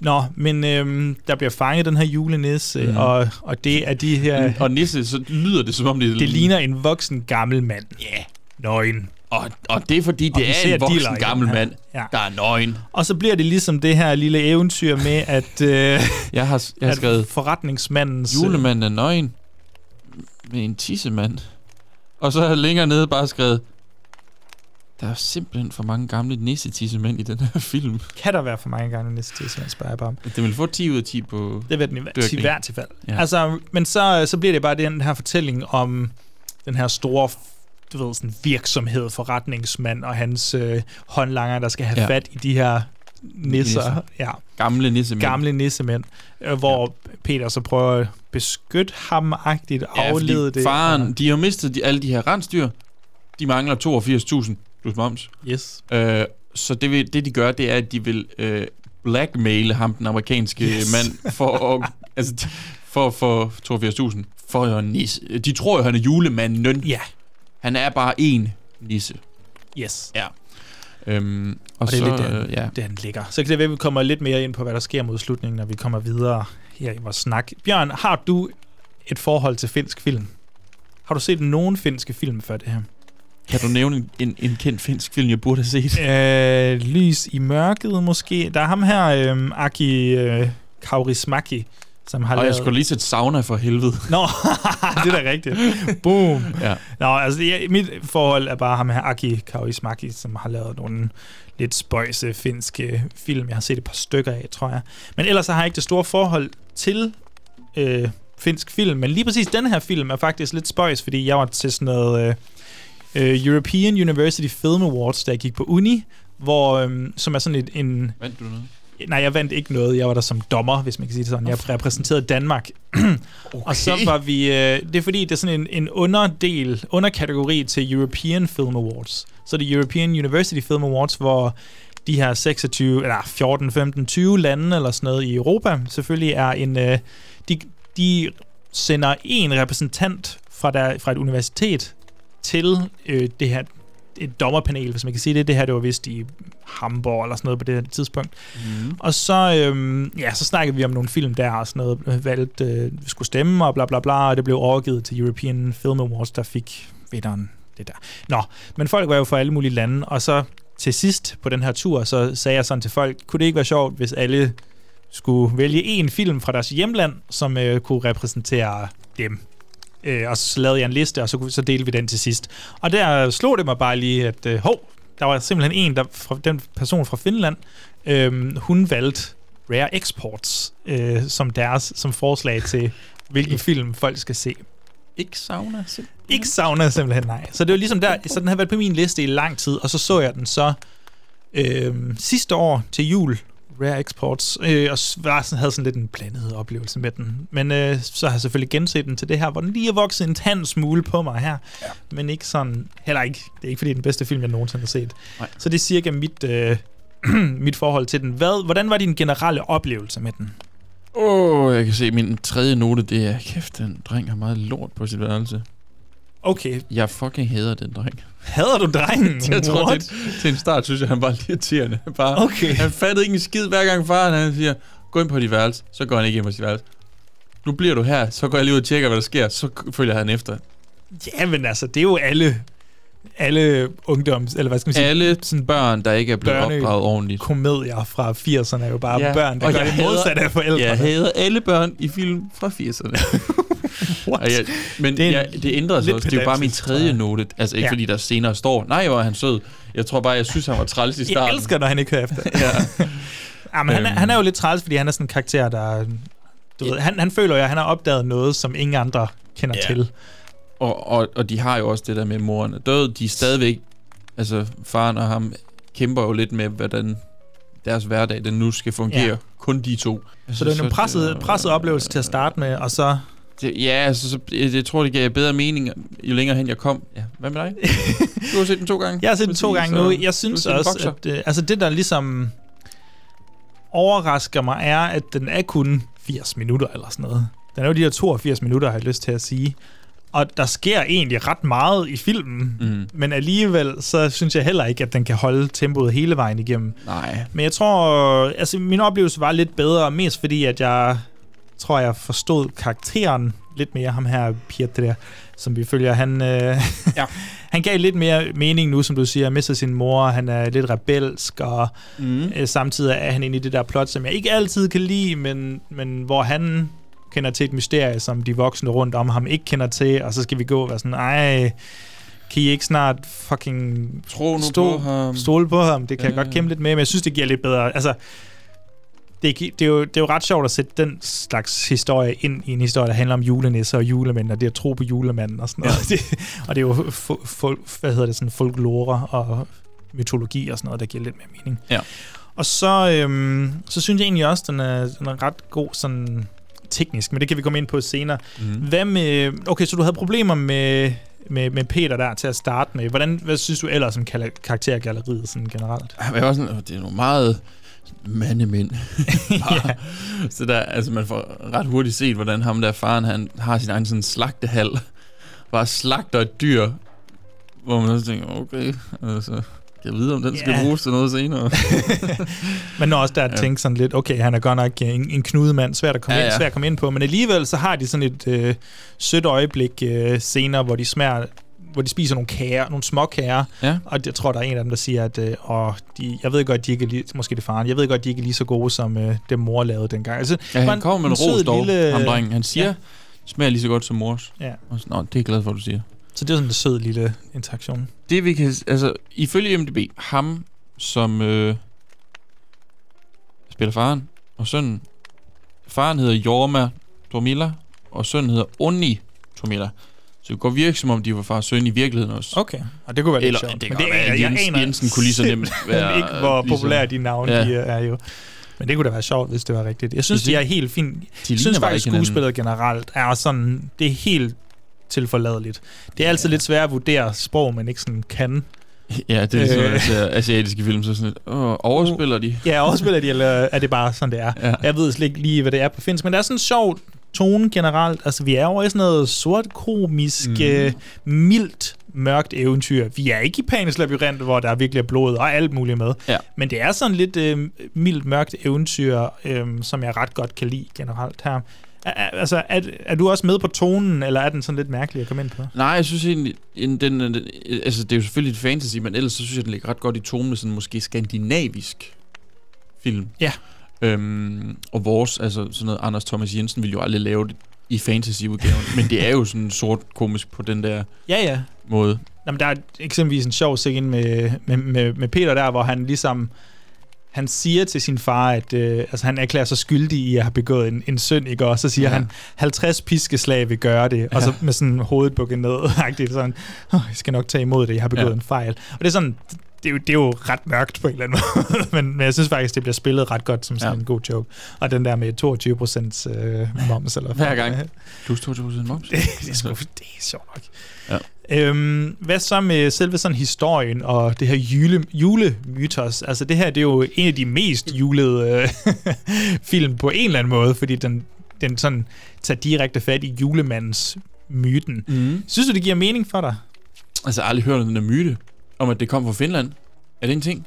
Nå, men øhm, der bliver fanget den her julenisse, mm. og, og det er de her... Og Nisse, så lyder det som om det... Det ligner en voksen gammel mand. Ja. Yeah. Nøgen. Og, og det er fordi, det er en voksen dealer gammel mand, Ja. der er nøgen. Og så bliver det ligesom det her lille eventyr med, at, øh, Jeg har, jeg har at skrevet, forretningsmandens... julemanden er nøgen med en tissemand. Og så har jeg længere nede bare skrevet, der er simpelthen for mange gamle nissetissemænd i den her film. Kan der være for mange næste tid, som jeg spørger bare om? Det vil få 10 ud af 10 på Det vil den i, dyrkning. hvert til fald. Ja. Altså, men så, så bliver det bare den her fortælling om den her store du ved, sådan virksomhed, forretningsmand og hans øh, håndlanger, der skal have Ja. fat i de her nisser. Nisser. Ja, Gamle nissemænd. gamle nissemænd, øh, hvor ja. Peter så prøver at beskytte ham-agtigt, Ja, aflede det. faren, og- de har mistet de, alle de her rensdyr. De mangler 82.000 plus moms. Yes. Øh, så det, vil, det, de gør, det er, at de vil øh, blackmaile ham, den amerikanske yes. Mand, for at, altså, for, for 82.000. For at nisse. De tror jo, han er julemanden. Ja, Han er bare en nisse. yes. Ja. Øhm, og, Og det er så, lidt der, øh, ja. der den ligger. Så kan det være, at vi kommer lidt mere ind på, hvad der sker mod slutningen, når vi kommer videre her i vores snak. Bjørn, har du et forhold til finsk film? Har du set nogen finske film før det her? Kan du nævne en, en, en kendt finsk film, jeg burde have set? Øh, Lys i mørket måske. Der er ham her, øh, Aki øh, Kaurismäki, som har Og jeg lavet... skulle lige sætte sauna for helvede. Nå, det er da rigtigt. Boom. Ja. Nå, altså ja, mit forhold er bare ham her, Aki Kaurismäki, som har lavet nogle lidt spøjse finske film. Jeg har set et par stykker af, tror jeg. Men ellers så har jeg ikke det store forhold til øh, finsk film. Men lige præcis den her film er faktisk lidt spøjs, fordi jeg var til sådan noget øh, øh, European University Film Awards, da jeg gik på uni, hvor, øh, som er sådan et, en... Vandt du noget? Nej, jeg vandt ikke noget. Jeg var der som dommer, hvis man kan sige det sådan. Jeg repræsenterede Danmark. okay. Og så var vi... Øh, det er fordi, det er sådan en, en underdel, underkategori til European Film Awards. Så det er European University Film Awards, hvor de her 26, eller 14, 15, 20 lande eller sådan noget i Europa selvfølgelig er en... Øh, de, de sender en repræsentant fra, der, fra et universitet til øh, det her et dommerpanel, hvis man kan sige det. Det her, det var vist i Hamburg eller sådan noget på det her tidspunkt. Mm. Og så, øhm, ja, så snakkede vi om nogle film der og sådan noget, øh, valgte, øh, vi skulle stemme og bla bla bla, og det blev overgivet til European Film Awards, der fik vinderen det der. Nå, men folk var jo fra alle mulige lande, og så til sidst på den her tur, så sagde jeg sådan til folk, kunne det ikke være sjovt, hvis alle skulle vælge en film fra deres hjemland, som øh, kunne repræsentere dem. Øh, og så lavede jeg en liste, og så, så delte vi den til sidst. Og der slog det mig bare lige, at øh, hov, der var simpelthen en, der, fra, den person fra Finland, øh, hun valgte Rare Exports øh, som deres som forslag til, hvilken film folk skal se. Ikke sauna? Selv. Ikke sauna simpelthen, nej. Så det var ligesom der, så den har været på min liste i lang tid, og så så jeg den så øh, sidste år til jul, Rare Exports, øh, og var sådan, havde sådan lidt en blandet oplevelse med den. Men øh, så har jeg selvfølgelig genset den til det her, hvor den lige er vokset en tand smule på mig her. Ja. Men ikke sådan, heller ikke, det er ikke fordi det er den bedste film, jeg nogensinde har set. Nej. Så det er cirka mit, øh, mit forhold til den. Hvad, hvordan var din generelle oplevelse med den? Åh, oh, jeg kan se, min tredje note, det er, kæft, den dreng har meget lort på sit værelse. Okay. Jeg fucking hader den dreng. Hader du drengen? jeg tror, What? til, til en start synes jeg, han var lidt irriterende. Bare, Okay. Han fattede ikke en skid, hver gang faren han siger, gå ind på dit værelse, så går han ikke ind på sit værelse. Nu bliver du her, så går jeg lige ud og tjekker, hvad der sker, så følger han efter. Ja, men altså, det er jo alle, alle ungdoms, eller hvad skal man sige, Alle sådan børn, der ikke er blevet børne- opdraget ordentligt. komedier fra 80'erne er jo bare Ja, børn, der og gør det modsatte af forældrene. Jeg hader alle børn i film fra 80'erne. What? Jeg, men Det er det, ja, ændrer sig også. Det er jo bare min tredje jeg. note. Altså ikke Ja. fordi der senere står, nej, hvor han sød. Jeg tror bare, jeg synes, han var træls i Jeg starten. elsker, når han ikke hører efter. ja. ja, men han, er, Øhm. han er jo lidt træls, fordi han er sådan en karakter, der... Du ved, han, han føler jo, at han har opdaget noget, som ingen andre kender Ja. til. Og, og, og de har jo også det der med, at moren er død. De er stadigvæk, altså faren og ham, kæmper jo lidt med, hvordan deres hverdag den nu skal fungere. Ja. Ja. Kun de to. Så det er en presset, presset oplevelse til at starte med, og så... Det, ja, altså, så, jeg, jeg tror, det gav bedre mening, jo længere hen jeg kom. Ja, hvad med dig? Du har set den to gange? Jeg har set den to gange nu. Jeg synes også, at øh, altså det, der ligesom overrasker mig, er, at den er kun 80 minutter eller sådan noget. Den er jo de her 82 minutter, har jeg lyst til at sige. Og der sker egentlig ret meget i filmen, Mm. men alligevel, så synes jeg heller ikke, at den kan holde tempoet hele vejen igennem. Nej. Men jeg tror, altså min oplevelse var lidt bedre, mest fordi, at jeg tror, jeg forstod karakteren lidt mere, ham her Pietre, som vi følger. Han, øh, Ja. han gav lidt mere mening nu, som du siger, misser sin mor, han er lidt rebelsk, og Mm. øh, samtidig er han inde i det der plot, som jeg ikke altid kan lide, men, men hvor han kender til et mysterie, som de voksne rundt om ham ikke kender til, og så skal vi gå og være sådan, ej, kan I ikke snart fucking Tro nu stå, på ham. stole på ham? Det kan Ja. jeg godt kæmpe lidt med, men jeg synes, det giver lidt bedre, altså, det, det, er jo, det er jo ret sjovt at sætte den slags historie ind i en historie, der handler om julenisser og julemænd, og det at tro på julemanden og sådan noget. Ja. Det, og det er jo, fo- fol- hvad hedder det, sådan folklore og mytologi og sådan noget, der giver lidt mere mening. Ja. Og så, øhm, så synes jeg egentlig også, den er, den er ret god sådan teknisk, men det kan vi komme ind på senere. Mm. Hvad med... Okay, så du havde problemer med, med, med Peter der til at starte med. Hvordan, hvad synes du ellers om karaktergalleriet sådan generelt? Jeg var sådan, "Åh, det er nogle meget mandemænd. Bare, Så der, altså man får ret hurtigt set, hvordan ham der faren, han har sin egen sådan slagtehal. Bare slagter et dyr, hvor man også tænker, okay, altså, kan jeg vide, om den skal Ja. bruges til noget senere? Men når også der at Ja. tænke sådan lidt, okay, han er godt nok en, en knudemand, svært at komme Ja, ja, ja. ja. Ind, svært at komme ind på, men alligevel så har de sådan et øh, sødt øjeblik øh, senere, hvor de smager hvor de spiser nogle kager, nogle små kager, Ja. og jeg tror, der er en af dem, der siger, at øh, åh, de, jeg ved godt, de ikke er lige, måske det er faren, jeg ved godt, de ikke er lige så gode, som øh, det mor lavede dengang. Altså, Ja, han kommer med en ros sød dog, lille- ham drengen. Han siger, Ja. smager lige så godt som mors. Ja. Og sådan, Nå, det er jeg glad for, at du siger. Så det er sådan en sød lille interaktion. Det vi kan, altså, ifølge MDB, ham som øh, spiller faren og sønnen. Faren hedder Jorma Tormilla, og sønnen hedder Onni Tormilla. Så det går virke som om, de var far og søn i virkeligheden også. Okay, og det kunne være lidt Eller, sjovt. det kan Men godt være, at jeg Jens- aner Jensen kunne lige så nemt være ikke, hvor lige så- populære de navne Ja. de er jo. Men det kunne da være sjovt, hvis det var rigtigt. Jeg synes, Jeg de er helt fint. De Jeg synes faktisk, skuespillet generelt er sådan, det er helt tilforladeligt. Det er altid lidt svært at vurdere sprog, man ikke sådan kan. Ja, det er ligesom, Øh. øh. ser asiatiske film, så sådan lidt, åh, overspiller de? Ja, overspiller de, eller er det bare sådan, det er? Ja. Jeg ved slet ikke lige, hvad det er på finsk, men der er sådan en sjov tone generelt. Altså, vi er over i sådan noget sort, komisk, Mhm. mm. øh, mildt, mørkt eventyr. Vi er ikke i Panis Labyrint, hvor der virkelig er blod og alt muligt med. Ja. Men det er sådan lidt øh, mildt, mørkt eventyr, øh, som jeg ret godt kan lide generelt her. Er, er, altså, er, er du også med på tonen, eller er den sådan lidt mærkelig at komme ind på? Nej, jeg synes egentlig, en, den, den, altså det er jo selvfølgelig et fantasy, men ellers så synes jeg, den ligger ret godt i tone med sådan måske skandinavisk film. Ja. Øhm, og vores, altså sådan noget, Anders Thomas Jensen ville jo aldrig lave det i fantasy-udgaven, men det er jo sådan sort komisk på den der Ja, ja. måde. Jamen, der er eksempelvis en sjov scene med, med, med, med Peter der, hvor han ligesom han siger til sin far, at øh, altså, han erklærer sig skyldig i at have begået en, en synd, ikke? Og så siger Ja. ja. han, 50 piskeslag vil gøre det, ja. og så med sådan hovedet bukket ned, agtigt, sådan, oh, jeg skal nok tage imod det, jeg har begået Ja. ja. en fejl. Og det er sådan, det er jo, det er jo ret mørkt på en eller anden måde, men, men jeg synes faktisk, det bliver spillet ret godt som sådan Ja. en god joke. Og den der med 22 procent øh, moms. Eller Hver gang. Plus 22 moms. det, det, er sgu, det er sjovt nok. Ja. Øhm, hvad så med selve sådan historien og det her jule, julemytos? Altså det her, det er jo en af de mest julede øh, film på en eller anden måde, fordi den, den sådan tager direkte fat i julemandens myten. Mm. Synes du, det giver mening for dig? Altså, jeg har aldrig hørt om den der myte, om at det kom fra Finland. Er det en ting?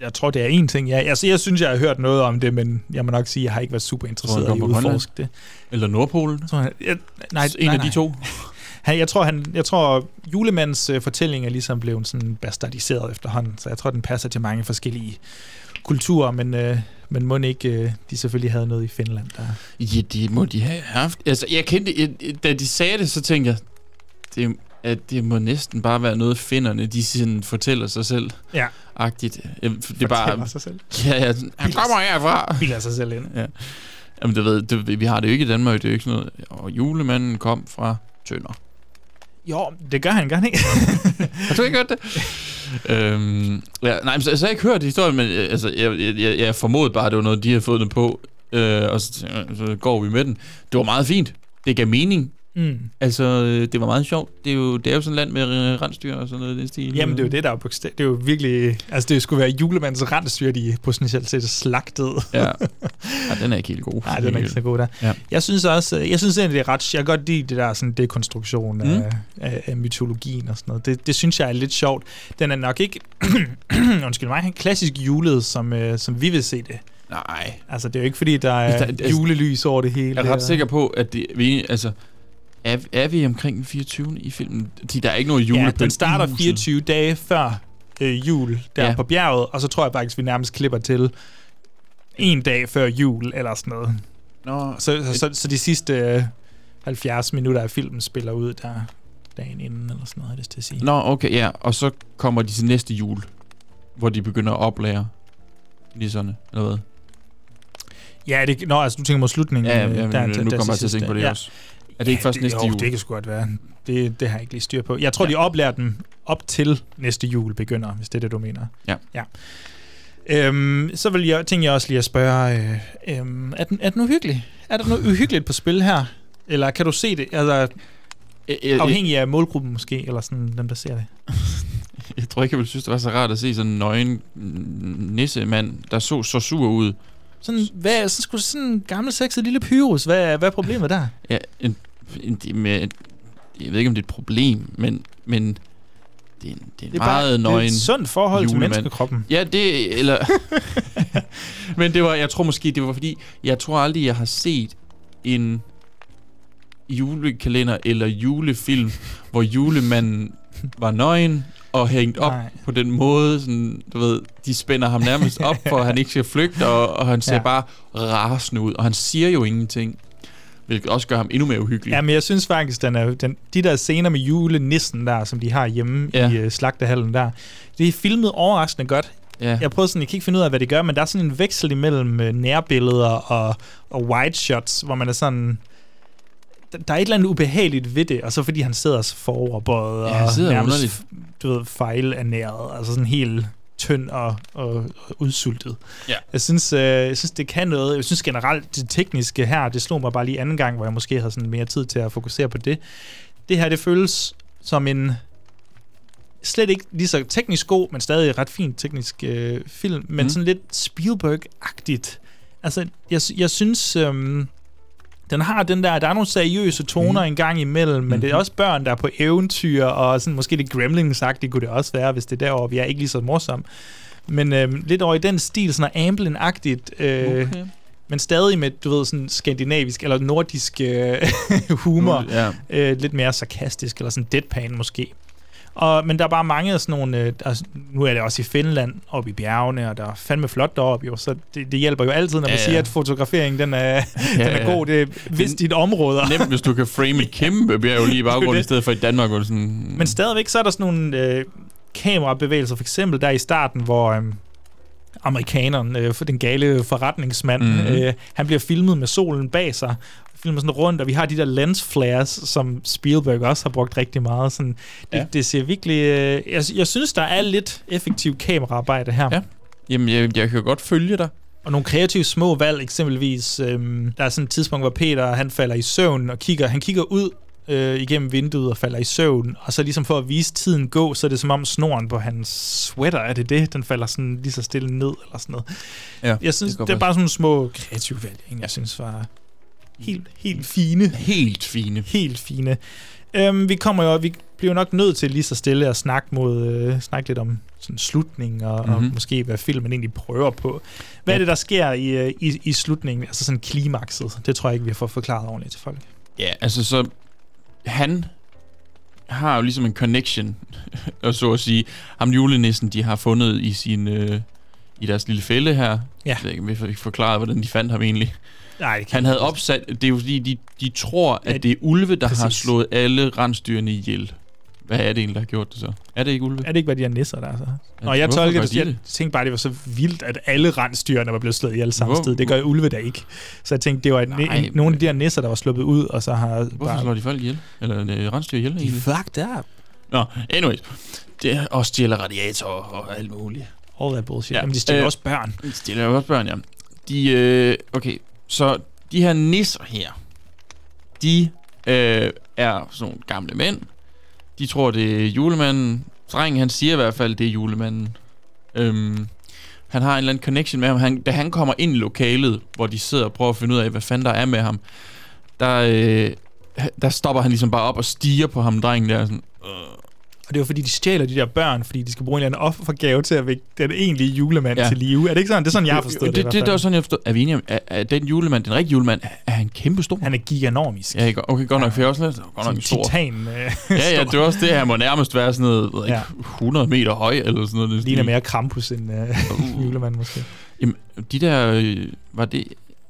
Jeg tror, det er en ting. Ja, altså, jeg synes, jeg har hørt noget om det, men jeg må nok sige, at jeg har ikke været super Tror interesseret han i at udforske det. Eller Nordpolen? Jeg tror, han, jeg, nej, en nej, af de nej. to. Han, jeg tror, han, jeg tror julemandens øh, fortælling er ligesom blevet sådan bastardiseret efterhånden, så jeg tror, den passer til mange forskellige kulturer, men, øh, men må ikke, øh, de selvfølgelig havde noget i Finland, der... Ja, det må de have haft. Altså, jeg kendte, jeg, da de sagde det, så tænkte jeg, det, at det må næsten bare være noget, finderne, de sådan fortæller sig selv. Ja. Agtigt. Ja, Det er bare... Fortæller sig selv. Ja, ja. sådan, Han kommer herfra. Bilder sig selv ind. Ja. Jamen, du ved, det, vi har det jo ikke i Danmark, det er jo ikke sådan noget. Og julemanden kom fra Tønder. Jo, det gør han gerne ikke. Har du ikke hørt det? øhm, ja, nej, men så, så har jeg ikke hørt historien, men øh, altså, jeg, jeg, jeg, formodede bare, at det var noget, de havde fået den på. Øh, og så, så går vi med den. Det var meget fint. Det gav mening. Mm. Altså, øh, det var meget sjovt. Det er jo, det er jo sådan et land med øh, rensdyr og sådan noget i den stil. Jamen, det er jo det, der er bogstav. Det er jo virkelig... Altså, det skulle være julemandens rensdyr, de potentielt set slagtede. Ja. ja, den er ikke helt god. Nej, den er ikke så god der. Ja. Jeg synes også, jeg synes egentlig, det er ret... Jeg kan godt lide det der sådan dekonstruktion Mm. af, af, af, mytologien og sådan noget. Det, det synes jeg er lidt sjovt. Den er nok ikke, undskyld mig, klassisk julet, som, øh, som vi vil se det. Nej. Altså, det er jo ikke, fordi der er Der- altså, julelys over det hele. Jeg er ret sikker på, at det, vi, altså, er, er vi omkring den 24. i filmen? De, der er ikke noget Ja, julepynt den starter huset. 24 dage før øh, jul, der Ja. ja. på bjerget, og så tror jeg faktisk, vi nærmest klipper til en dag før jul, eller sådan noget. Nå, Så, så, så, så de sidste øh, 70 minutter af filmen spiller ud der dagen inden, eller sådan noget, har lyst til at sige. Nå, okay, ja. Og så kommer de til næste jul, hvor de begynder at oplære nisserne, eller hvad? Ja, det, nå, altså du tænker mod slutningen. Ja, ja, ja, der- nu der- kommer der jeg til at tænke på det ja. også. Er det ikke først det, næste jo, jul? det kan sgu godt være. Det, det har jeg ikke lige styr på. Jeg tror, ja. de oplærer dem op til næste jul begynder, hvis det er det, du mener. Ja. ja. Øhm, så vil jeg, tænker jeg også lige at spørge, øh, øhm, er, den, er den uhyggelig? Er der noget uhyggeligt på spil her? Eller kan du se det? Altså, afhængig af målgruppen måske, eller sådan dem, der ser det. Jeg tror ikke, jeg ville synes, det var så rart at se sådan en nøgen nissemand, der så så sur ud. Sådan, hvad, så skulle sådan en gammel sexet lille pyrus. Hvad, hvad er problemet der? Ja, en, med, jeg ved ikke, om det er et problem, men, men det er en, det er en Det er bare- meget det er nøgen et sundt forhold til julemand. menneskekroppen. Ja, det, eller... men det var, jeg tror måske, det var fordi, jeg tror aldrig, jeg har set en julekalender eller julefilm, hvor julemanden var nøgen og hængt op Nej. på den måde, sådan, du ved, de spænder ham nærmest op, for at han ikke skal flygte, og, og han ser ja. bare rasende ud, og han siger jo ingenting, hvilket også gør ham endnu mere uhyggelig. Ja, men jeg synes faktisk, den er, den, de der scener med julenissen der, som de har hjemme ja. I uh, slagtehallen der, det er filmet overraskende godt. Ja. Jeg prøvede sådan, jeg kan ikke finde ud af, hvad det gør, men der er sådan en veksel imellem uh, nærbilleder og, og wide shots, hvor man er sådan... Der, er et eller andet ubehageligt ved det, og så fordi han sidder så foroverbøjet Ja, og nærmest, underligt. du ved, fejlernæret, altså sådan helt tynd og, og, og udsultet. Ja. Jeg synes, øh, jeg synes, det kan noget. Jeg synes generelt, det tekniske her, det slog mig bare lige anden gang, hvor jeg måske havde sådan mere tid til at fokusere på det. Det her, det føles som en slet ikke lige så teknisk god, men stadig ret fin teknisk øh, film, men Mm. sådan lidt Spielberg-agtigt. Altså, jeg, jeg synes, øhm, den har den der, der er nogle seriøse toner Mhm. en gang imellem, men det er Mhm. også børn, der er på eventyr, og sådan måske lidt gremlings kunne det også være, hvis det er derovre, vi er ikke lige så morsom. Men øhm, lidt over i den stil, sådan Amblin-agtigt, øh, okay. Men stadig med, du ved, sådan skandinavisk eller nordisk øh, humor. Ja. Øh, lidt mere sarkastisk, eller sådan deadpan måske. Og, men der er bare mange af sådan nogle, øh, altså, nu er det også i Finland, oppe i bjergene, og der er fandme flot deroppe jo, så det, det hjælper jo altid, når man Ja, siger, at fotograferingen den er, ja, den er ja. god. Det er vist dit områder. Nemt, hvis du kan frame et kæmpe bjerg lige i Det er baggrunden, i stedet for i Danmark, hvor sådan... Men stadigvæk, så er der sådan nogle øh, kamerabevægelser, for eksempel der i starten, hvor øh, amerikaneren, øh, for den gale forretningsmand, Mhm. mm-hmm. øh, han bliver filmet med solen bag sig, filmer sådan rundt, og vi har de der lens flares, som Spielberg også har brugt rigtig meget. Sådan, det, Ja. det ser virkelig... Øh, jeg, jeg synes, der er lidt effektiv kameraarbejde her. Ja. Jamen, jeg, jeg kan godt følge dig. Og nogle kreative små valg, eksempelvis, øhm, der er sådan et tidspunkt, hvor Peter han falder i søvn og kigger, han kigger ud øh, igennem vinduet og falder i søvn, og så ligesom for at vise tiden gå, så er det som om snoren på hans sweater, er det det? Den falder sådan lige så stille ned, eller sådan noget. Ja, jeg synes, det det, er bare sådan nogle små kreative valg, jeg synes var helt, helt fine. Helt fine. Helt fine. Øhm, vi kommer jo, vi bliver nok nødt til lige så stille at snakke, mod, øh, snakke lidt om sådan slutningen, og, mm-hmm. og Mhm. måske hvad filmen egentlig prøver på. Hvad ja. er det, der sker i, øh, i, i slutningen? Altså sådan klimakset. Det tror jeg ikke, vi har fået forklaret ordentligt til folk. Ja, altså så... Han har jo ligesom en connection, og så at sige, ham julenissen, de har fundet i sin... Øh, i deres lille fælde her. Ja. Jeg kan ikke forklare, hvordan de fandt ham egentlig. Nej, det kan Han havde ikke. opsat... Det er jo fordi, de, de tror, at Ja, det er ulve, der har præcis. slået alle rensdyrene ihjel. Hvad er det egentlig, der har gjort det så? Er det ikke ulve? Er det ikke, hvad de her nisser der er så? Ja, Nå, jeg tolker det, de jeg det? tænkte bare, det var så vildt, at alle rensdyrene var blevet slået ihjel samme Hvor- sted. Det gør ulve da ikke. Så jeg tænkte, det var en, Nej, en, nogle af de her nisser, der var sluppet ud, og så har Hvorfor slår de folk ihjel? Eller øh, rensdyr ihjel De fucked up. Nå, anyways. Det er også stjæler radiatorer og alt muligt. All that bullshit. Ja. Ja. Jamen, de stiller Øh, også børn. De stiller jo også børn, ja. De, øh, okay, så de her nisser her, de øh, er sådan nogle gamle mænd. De tror, det er julemanden. Drengen, han siger i hvert fald, det er julemanden. Øhm, han har en eller anden connection med ham. Han, da han kommer ind i lokalet, hvor de sidder og prøver at finde ud af, hvad fanden der er med ham, der, øh, der stopper han ligesom bare op og stiger på ham, drengen der. Sådan, Og det er jo fordi, de stjæler de der børn, fordi de skal bruge en eller anden offergave til at vække den egentlige julemand Ja. ja. til live. Er det ikke sådan? Det er sådan, jeg har forstået det, det. Det, det, det er sådan, jeg forstår. Er vi enige om, er den julemand, den rigtige julemand, er han kæmpe stor? Han er giganormisk. Ja, okay, godt nok, for jeg er også lidt, godt nok stor. titan. Øh, Ja, ja, det er også det, han må nærmest være sådan noget, ved Ja. ikke, 100 meter høj, eller sådan noget. ligner mere Krampus end øh, julemand måske. Jamen, de der, øh, var det,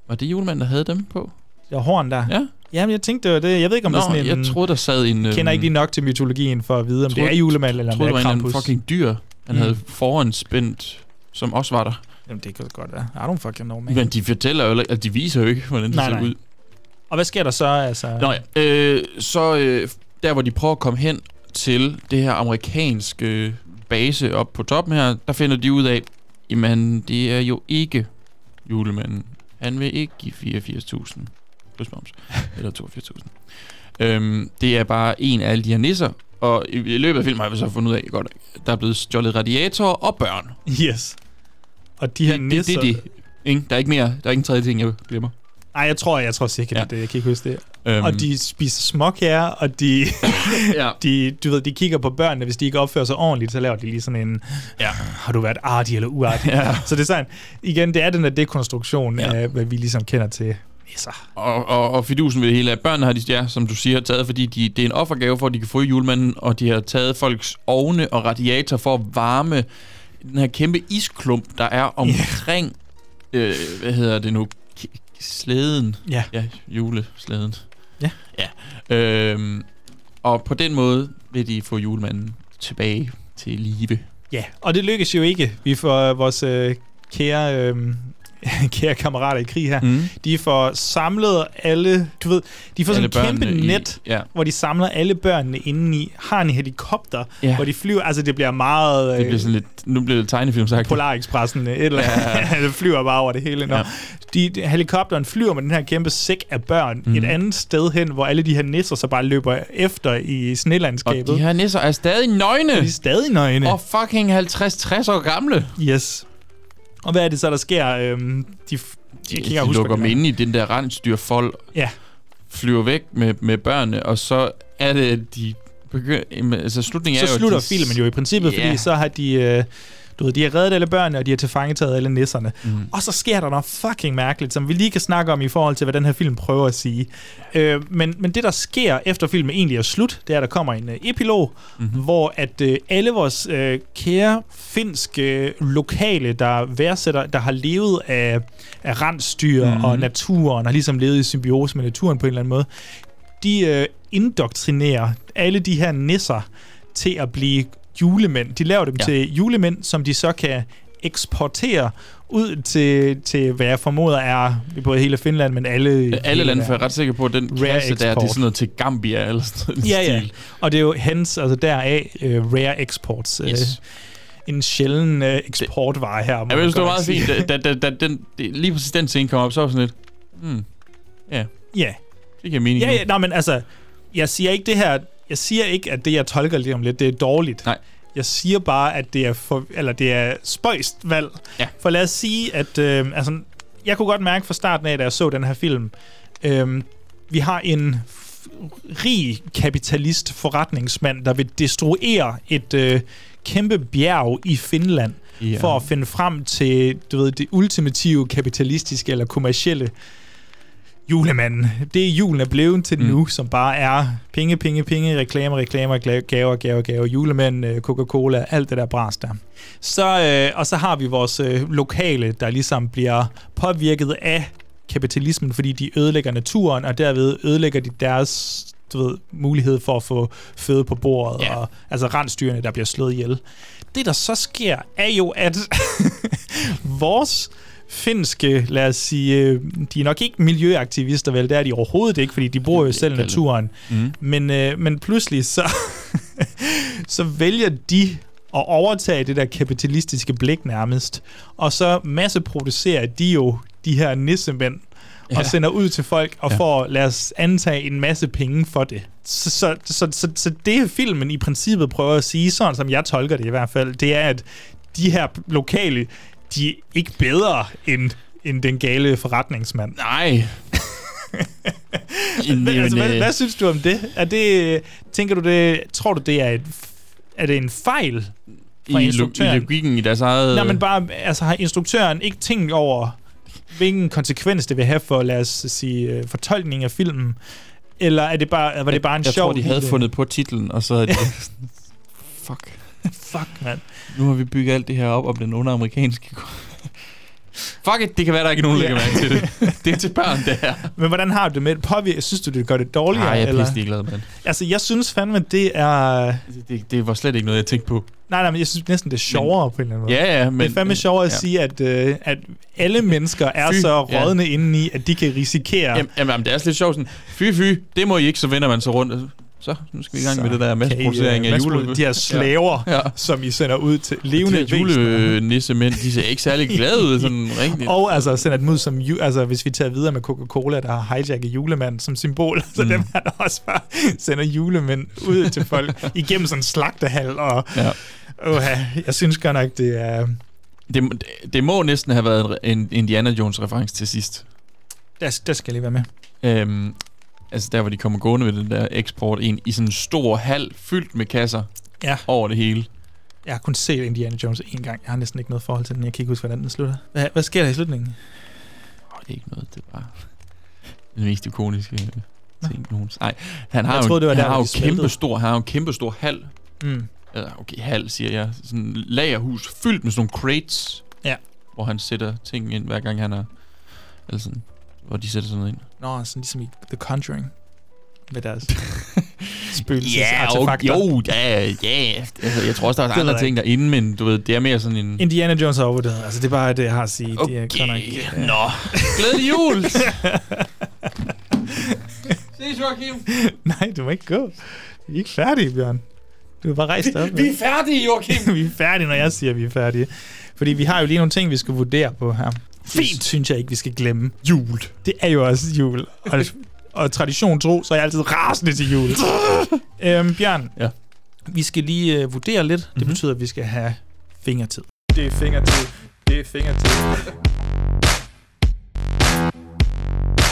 var det julemanden, der havde dem på? Er horn der. Ja. Jamen, jeg tænkte, det var det. Jeg ved ikke, om Nå, det er sådan en... jeg troede, der sad en... Jeg kender ikke lige nok til mytologien for at vide, om det er julemand eller om troede, det er det var en eller anden Krampus. fucking dyr, han Mm. havde foran spændt, som også var der. Jamen, det kan godt være. I don't fucking know, man. Men de fortæller jo, ikke- altså de viser jo ikke, hvordan de Nej, ser nej. ud. Og hvad sker der så? Altså, Nå ja, øh, så øh, der hvor de prøver at komme hen til det her amerikanske base op på toppen her, der finder de ud af, jamen det er jo ikke julemanden. Han vil ikke give 84.000 plus moms, eller 82.000. Øhm, det er bare en af alle de her nisser, og i, i løbet af filmen har vi så fundet ud af, godt, der er blevet stjålet radiatorer og børn. Yes. Og de her det, nisser... det, det det. Ikke? Der er ikke mere, der er ikke en tredje ting, jeg glemmer. Ej, jeg tror, jeg tror sikkert, Ja. det. Jeg kan ikke huske det. Øhm. Og de spiser småkager, og de, Ja. de, du ved, de kigger på børnene. Hvis de ikke opfører sig ordentligt, så laver de lige sådan en... Ja. Har du været artig eller uartig? Ja. Så det er sådan... Igen, det er den der dekonstruktion ja. af, hvad vi ligesom kender til nisser. Og, og, og fidusen ved det hele er, børnene har de, ja, som du siger, taget, fordi de, det er en offergave for, at de kan få julemanden, og de har taget folks ovne og radiator for at varme den her kæmpe isklump, der er omkring, øh, hvad hedder det nu, slæden. Ja. Ja, juleslæden. Ja. Ja. Øhm, og på den måde vil de få julemanden tilbage til live. Ja, og det lykkes jo ikke. Vi får vores øh, kære, øh, kære kammerater i krig her. Mm. De får samlet alle, du ved, de får sådan Alle en kæmpe børnene i- net, ja. hvor de samler alle børnene indeni, har en helikopter, Ja. hvor de flyver, altså det bliver meget... Det bliver sådan lidt, nu bliver det tegnefilm sagt. Polarekspressen, et eller andet. Ja. det flyver bare over det hele. Nå. Ja. De, de, helikopteren flyver med den her kæmpe sæk af børn mm. et andet sted hen, hvor alle de her nisser så bare løber efter i Og snelandskabet. de her nisser er stadig nøgne. de er stadig nøgne. Og fucking 50-60 år gamle. Yes. Og hvad er det så, der sker? Øhm, de, De, de, de lukker dem inde i den der rensdyrfold, Ja. flyver væk med, med børnene, og så er det, at de begynder... Altså, slutningen Så er jo, slutter de, filmen jo i princippet, Ja. fordi så har de... Øh, du ved, de har reddet alle børnene, og de har tilfangetaget alle nisserne. Mm. Og så sker der noget fucking mærkeligt, som vi lige kan snakke om i forhold til, hvad den her film prøver at sige. Øh, men, men det, der sker efter filmen egentlig er slut, det er, at der kommer en øh, epilog, Mhm. mm-hmm. hvor at øh, alle vores øh, kære finske øh, lokale, der værdsætter, der har levet af, af rensdyr Mhm. mm-hmm. og naturen, har ligesom levet i symbiose med naturen på en eller anden måde, de øh, indoktrinerer alle de her nisser til at blive julemænd. De laver dem Ja. ja. til julemænd, som de så kan eksportere ud til, til, hvad jeg formoder er både hele Finland, men alle... Alle lande, for jeg er ret sikker på, at den Rare kasse der, det er sådan noget til Gambia eller sådan noget. Ja, ja. stil. Og det er jo hens, altså deraf uh, rare exports. Yes. Uh, en sjælden uh, eksportvare her. Jeg synes, det var meget sige. fint, da, da, da, den, lige præcis den scene kom op, så var sådan lidt, hmm, ja, Ja. det giver mening Ja, ja, nej, men altså, jeg siger ikke det her, jeg siger ikke, at det, jeg tolker lige om lidt, det er dårligt. Nej. Jeg siger bare, at det er, for, eller det er spøjst valg. Ja. For lad os sige, at øh, altså, jeg kunne godt mærke fra starten af, da jeg så den her film, øh, vi har en rig kapitalist forretningsmand, der vil destruere et øh, kæmpe bjerg i Finland, Ja. for at finde frem til, du ved, det ultimative kapitalistiske eller kommercielle julemanden. Det julen er blevet til mm. nu, som bare er penge, penge, penge, reklamer, reklamer, gaver, gaver, gaver, julemænd, øh, Coca-Cola, alt det der bras der. Så, øh, og så har vi vores øh, lokale, der ligesom bliver påvirket af kapitalismen, fordi de ødelægger naturen, og derved ødelægger de deres du ved, mulighed for at få føde på bordet, Ja. og altså rensdyrene, der bliver slået ihjel. Det, der så sker, er jo, at vores finske, lad os sige, øh, de er nok ikke miljøaktivister, vel? Det er de overhovedet ikke, fordi de bruger jo selv kalde- naturen. Mm. Men, øh, men pludselig så, så vælger de at overtage det der kapitalistiske blik nærmest, og så masseproducerer de jo de her nissemænd, ja. og sender ud til folk og ja. får, lad os antage, en masse penge for det. Så, så, så, så, så det filmen i princippet prøver at sige, sådan som jeg tolker det i hvert fald, det er, at de her lokale, de er ikke bedre end, end den gale forretningsmand. Nej. Men, altså, hvad, øh, hvad synes du om det? Er det tænker du det, tror du det er et, er det en fejl fra i, instruktøren? i logikken i deres eget... Nej, men bare, altså har instruktøren ikke tænkt over, hvilken konsekvens det vil have for, lad os sige, øh, fortolkning af filmen? Eller er det bare, var det bare en jeg sjov tror, de havde fundet på titlen, og så er det... Fuck. Fuck, mand. Nu har vi bygget alt det her op om den onde amerikanske... Fuck it, det kan være, der ikke er nogen, der Ja. lægger mærke til det. Det er til børn, det her. Men hvordan har du det med det? Påvirker, synes du, det gør det dårligere? Nej, jeg er pisse ligeglad, mand. Altså, jeg synes fandme, det er... Det, det, det var slet ikke noget, jeg tænkte på. Nej, nej, men jeg synes næsten, det er sjovere på en eller anden måde. Ja, ja, men... det er fandme sjovere at ja. sige, at, øh, at alle mennesker er Fy, så ja. rådne indeni, at de kan risikere... Jamen, jamen, det er også lidt sjovt sådan, fy fy, det må I ikke, så vender man sig rundt. Så- nu skal vi i gang Så med det der masseproducering kan I, af øh, jule... De her slaver, Ja. som I sender ud til levende De her julenissemænd, de ser ikke særlig glade ud, sådan rigtigt. Og altså sender dem ud som, altså hvis vi tager videre med Coca-Cola, der har hijacket julemanden som symbol, så Mm. dem her der også bare sender julemænd ud til folk igennem sådan en slagtehal, og Ja. Oha, jeg synes godt nok, det er... Det, må- det må næsten have været en Indiana Jones reference til sidst. Der, der skal jeg lige være med. Øhm, altså der, hvor de kommer gående ved den der eksport ind i sådan en stor hal fyldt med kasser Ja. over det hele. Jeg har kun set Indiana Jones en gang. Jeg har næsten ikke noget forhold til den. Jeg kan ikke huske, hvordan den slutter. Hvad, hvad sker der i slutningen? Åh, det er ikke noget, det er bare den mest ikoniske ting nogensinde. Nej, han har Jeg jo, troede, det var han der, har jo kæmpe stor, han har jo en kæmpe stor hal. Mm. Eller, okay, hal, siger jeg. Sådan en lagerhus fyldt med sådan nogle crates. Ja. Hvor han sætter ting ind, hver gang han er... Eller sådan, hvor de sætter sådan noget ind. Nå, sådan ligesom i The Conjuring. Med deres spøgelses Ja, og, artefakter. jo, ja, ja. Altså, jeg tror også, der er andre ting derinde, men du ved, det er mere sådan en... Indiana Jones er overvurderet. Altså, det er bare det, jeg har at sige. Det er Okay, nok, øh, nå. Glædelig jul! Ses, Joachim! Nej, du må ikke gå. Vi er ikke færdige, Bjørn. Du er bare rejst op. Vi er færdige, Joachim! vi er færdige, når jeg siger, at vi er færdige. Fordi vi har jo lige nogle ting, vi skal vurdere på her. Fint, det synes jeg ikke, vi skal glemme. Jul. Det er jo også jul. Og, og tradition tro, så er jeg altid rasende til jul. øhm, Bjørn, Ja. vi skal lige uh, vurdere lidt. Det Mhm. betyder, at vi skal have fingertid. Det er fingertid. Det er fingertid.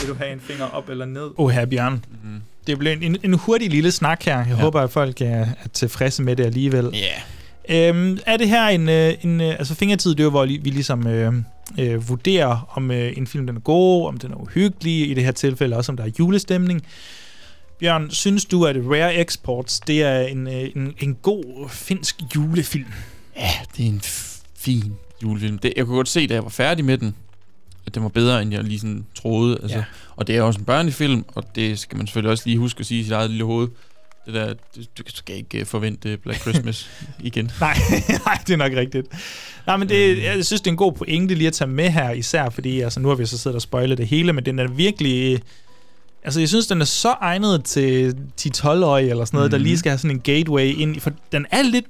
Vil du have en finger op eller ned? Åh, her Bjørn. Mm. Det blev en, en, hurtig lille snak her. Jeg ja. håber, at folk er, er tilfredse med det alligevel. Ja. Øhm, er det her en, øh, en øh, altså fingertid, det er jo, hvor vi ligesom øh, øh, vurderer, om øh, en film den er god, om den er uhyggelig, i det her tilfælde også, om der er julestemning. Bjørn, synes du, at Rare Exports, det er en, øh, en, en god finsk julefilm? Ja, det er en fin julefilm. Det, jeg kunne godt se, da jeg var færdig med den, at den var bedre, end jeg lige sådan troede. Altså, Ja. Og det er også en børnefilm, og det skal man selvfølgelig også lige huske at sige i sit eget lille hoved. Det der, du, du skal ikke øh, forvente Black Christmas igen. Nej, nej, det er nok rigtigt. Nej, men det, jeg synes, det er en god pointe lige at tage med her, især fordi, altså nu har vi så siddet og spoilet det hele, men den er virkelig... Altså, jeg synes, den er så egnet til 10-12-årige eller sådan noget, mm. der Mhm. lige skal have sådan en gateway ind, for den er lidt...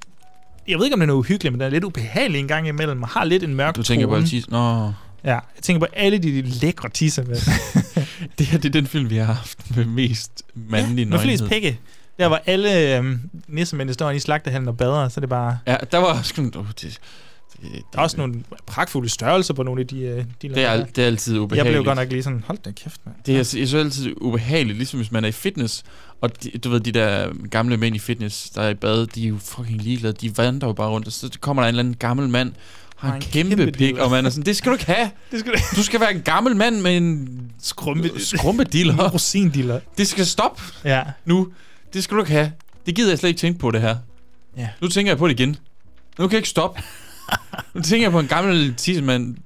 Jeg ved ikke, om den er uhyggelig, men den er lidt ubehagelig en gang imellem, og har lidt en mørk Du tænker på tone. Altis. Nå, Ja, jeg tænker på alle de lækre tisser med. det her det er den film, vi har haft med mest mandlig med flest nøgenhed. pikke. Der var alle øhm, nissemændene står inde i slagtehallen og bader, så er det bare... Ja, der var også... Oh, det, det, Der er også nogle pragtfulde størrelser på nogle af de, øh, de det, er, al- det er altid Jeg ubehageligt. blev godt nok lige sådan, hold da kæft, mand. Det er, jeg synes altid ubehageligt, ligesom hvis man er i fitness, og de, du ved, de der gamle mænd i fitness, der er i bad, de er jo fucking ligeglade, de vandrer jo bare rundt, og så kommer der en eller anden gammel mand, har en, en kæmpe, kæmpe pik, og man er sådan, det skal du ikke have. Det skal du Du skal være en gammel mand med en Skrumpe, skrumpediller. rosindiller. Det skal stoppe Ja. nu. Det skal du ikke have. Det gider jeg slet ikke tænke på, det her. Ja. Nu tænker jeg på det igen. Nu kan jeg ikke stoppe. nu tænker jeg på en gammel tissemand.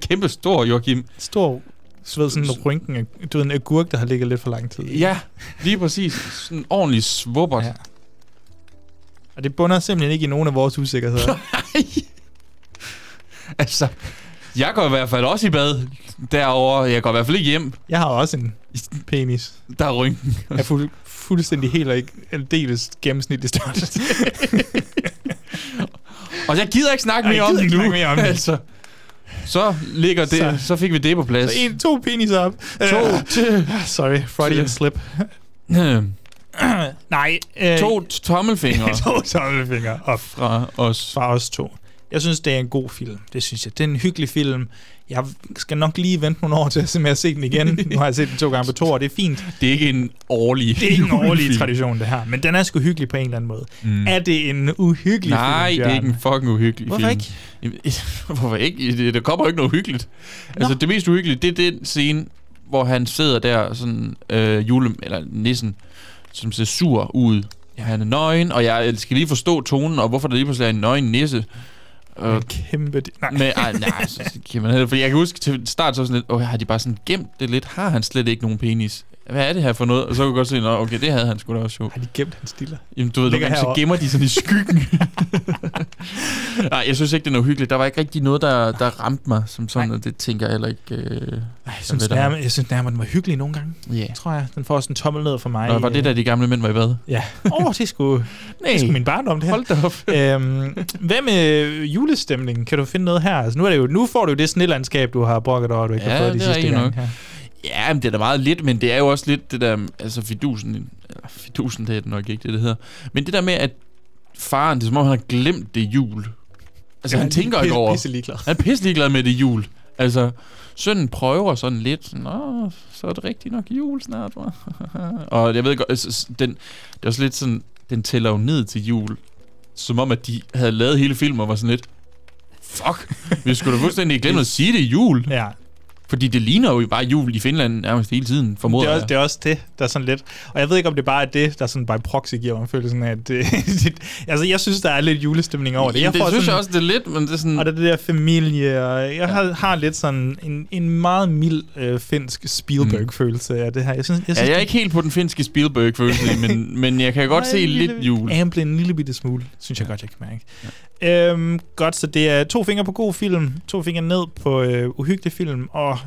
Kæmpe stor, Joachim. Stor, så ved sådan en rynken du ved, en agurk, der har ligget lidt for lang tid. Ja, lige præcis. Sådan en ordentlig svubber. Ja. Og det bunder simpelthen ikke i nogen af vores usikkerheder. Altså, jeg går i hvert fald også i bad derovre. Jeg går i hvert fald ikke hjem. Jeg har også en penis. Der er rynken. Jeg er fuld, fuldstændig helt og ikke aldeles gennemsnitlig størrelse. Og jeg gider ikke snakke mere om det nu. mere om det. altså, så ligger det, så. Så- fik vi det på plads. Så en, to peniser op. To Øh, til... Sorry, Freudian slip. Øhm, Nej. Øh, to tommelfingre to tommelfingre op fra os. fra os to. Jeg synes, det er en god film. Det synes jeg. Det er en hyggelig film. Jeg skal nok lige vente nogle år til at simpelthen se den igen. Nu har jeg set den to gange på to år. Det er fint. Det er ikke en årlig Det er ikke en årlig julefilm. tradition, det her. Men den er sgu hyggelig på en eller anden måde. Mm. Er det en uhyggelig Nej, film, det er ikke en fucking uhyggelig Hvorfor film. ikke? Hvorfor ikke? Det, der kommer jo ikke noget uhyggeligt. Altså, det mest uhyggelige, det er den scene, hvor han sidder der, sådan, øh, jule, eller nissen, som ser sur ud. Ja. Han er nøgen, og jeg skal lige forstå tonen, og hvorfor der lige pludselig er en nøgen nisse. Og En kæmpe... Nej. med, ej, nej, så kan man heller, for jeg kan huske til start så sådan lidt, åh, har de bare sådan gemt det lidt? Har han slet ikke nogen penis? Hvad er det her for noget? Og så kunne jeg godt se, nå, okay, det havde han sgu da også jo. Har de gemt hans stiller? Jamen, du ved, nogle gange, så gemmer de sådan i skyggen. Nej, jeg synes ikke, det er noget hyggeligt. Der var ikke rigtig noget, der, der ramte mig som sådan, og det tænker jeg heller ikke... Øh, Ej, jeg, synes der. nærmere, jeg synes nærmere, den var hyggelig nogle gange. Ja. Tror jeg. Den får også en tommel ned for mig. Nå, var det, da de gamle mænd var i bad? Ja. Åh, oh, det er sgu, det sgu min barndom, det her. Hold da op. øhm, hvad med julestemningen? Kan du finde noget her? Altså, nu, er det jo, nu får du jo det snillandskab, du har brokket over, du ikke har Ja, fået de det sidste gange nok. her. Ja, men det er da meget lidt, men det er jo også lidt det der, altså fidusen, eller fidusen, det er det nok ikke det, det hedder. Men det der med, at faren, det er som om, han har glemt det jul. Altså, Ja, han han er tænker ikke over. Han er pisse ligeglad med det jul. Altså, sønnen prøver sådan lidt, Nå, så er det rigtigt nok jul snart, hva? Og jeg ved godt, altså, den, det er også lidt sådan, den tæller jo ned til jul, som om, at de havde lavet hele filmen og var sådan lidt, fuck, vi skulle da fuldstændig glemme at sige det jul. Ja. Fordi det ligner jo bare jul i Finland nærmest hele tiden, Det formoder er, også, jeg. det er også det, der er sådan lidt... Og jeg ved ikke, om det bare er det, der sådan by proxy giver mig følelsen af, at... Det, det, altså, jeg synes, der er lidt julestemning over det. Jamen, det får synes sådan, jeg også, det er lidt, men det er sådan... Og det er det der familie, og jeg har, har lidt sådan en, en meget mild øh, finsk Spielberg-følelse af det her. Jeg synes, jeg Ja, synes jeg er ikke helt på den finske Spielberg-følelse, men, men jeg kan godt se lidt lille- jul. Amble en lille bitte smule, synes jeg godt, jeg kan mærke. Ja. Øhm, godt, så det er to fingre på god film, to fingre ned på øh, uhyggelig film, og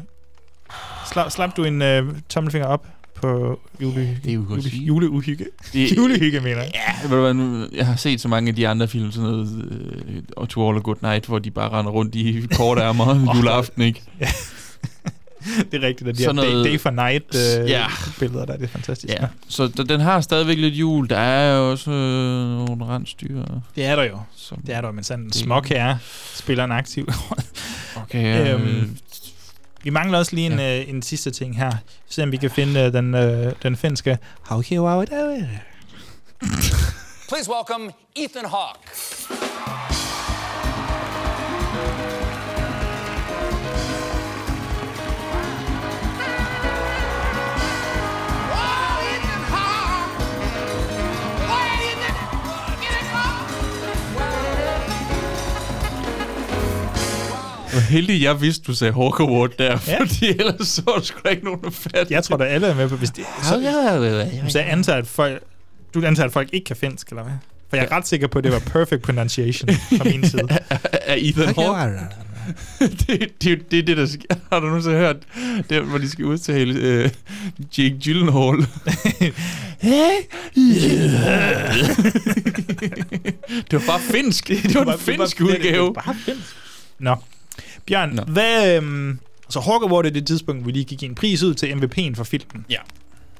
slap, slap du en øh, tommelfinger op på? Det er jo godt jule, juleuhygge. Det- julehygge, mener jeg. Ja, ved du hvad, nu, jeg har set så mange af de andre film, sådan noget øh, og To All a Good Night, hvor de bare render rundt i korte ærmer oh, juleaften, ikke? Det er rigtigt, at de Sådan her day, noget- day for night øh, Ja. billeder der, det er fantastisk. Ja, så d- den har stadigvæk lidt jul. Der er jo også øh, nogle rensdyr. Det er der jo. Som, Det er der jo, men sådan en Det- småkære spiller en aktiv rolle. Okay, øh, Øhm, vi mangler også lige en, ja. øh, en sidste ting her. Se om vi kan finde øh, den, øh, den finske... How here wow Please welcome Ethan Hawke. Heldig jeg vidste, du sagde Hawk Award der, Ja. fordi ellers så var der sgu ikke nogen, der fandt Jeg tror, der alle er med på, hvis det... Så, så jeg antager, at folk Du antager, at folk ikke kan finsk, eller hvad? For jeg er ret sikker på, at det var perfect pronunciation fra min side. Af Ethan Hawke. det, det, det er det, der sker. Har du nogensinde hørt, det, hvor de skal udtale øh, Jake Gyllenhaal? det var bare finsk. Det var en finsk udgave. Det var bare finsk. Nå. Bjørn, Nå. hvad... Øhm, så Hawke Award er det tidspunkt, vi lige gik en pris ud til MVP'en for filmen. Ja.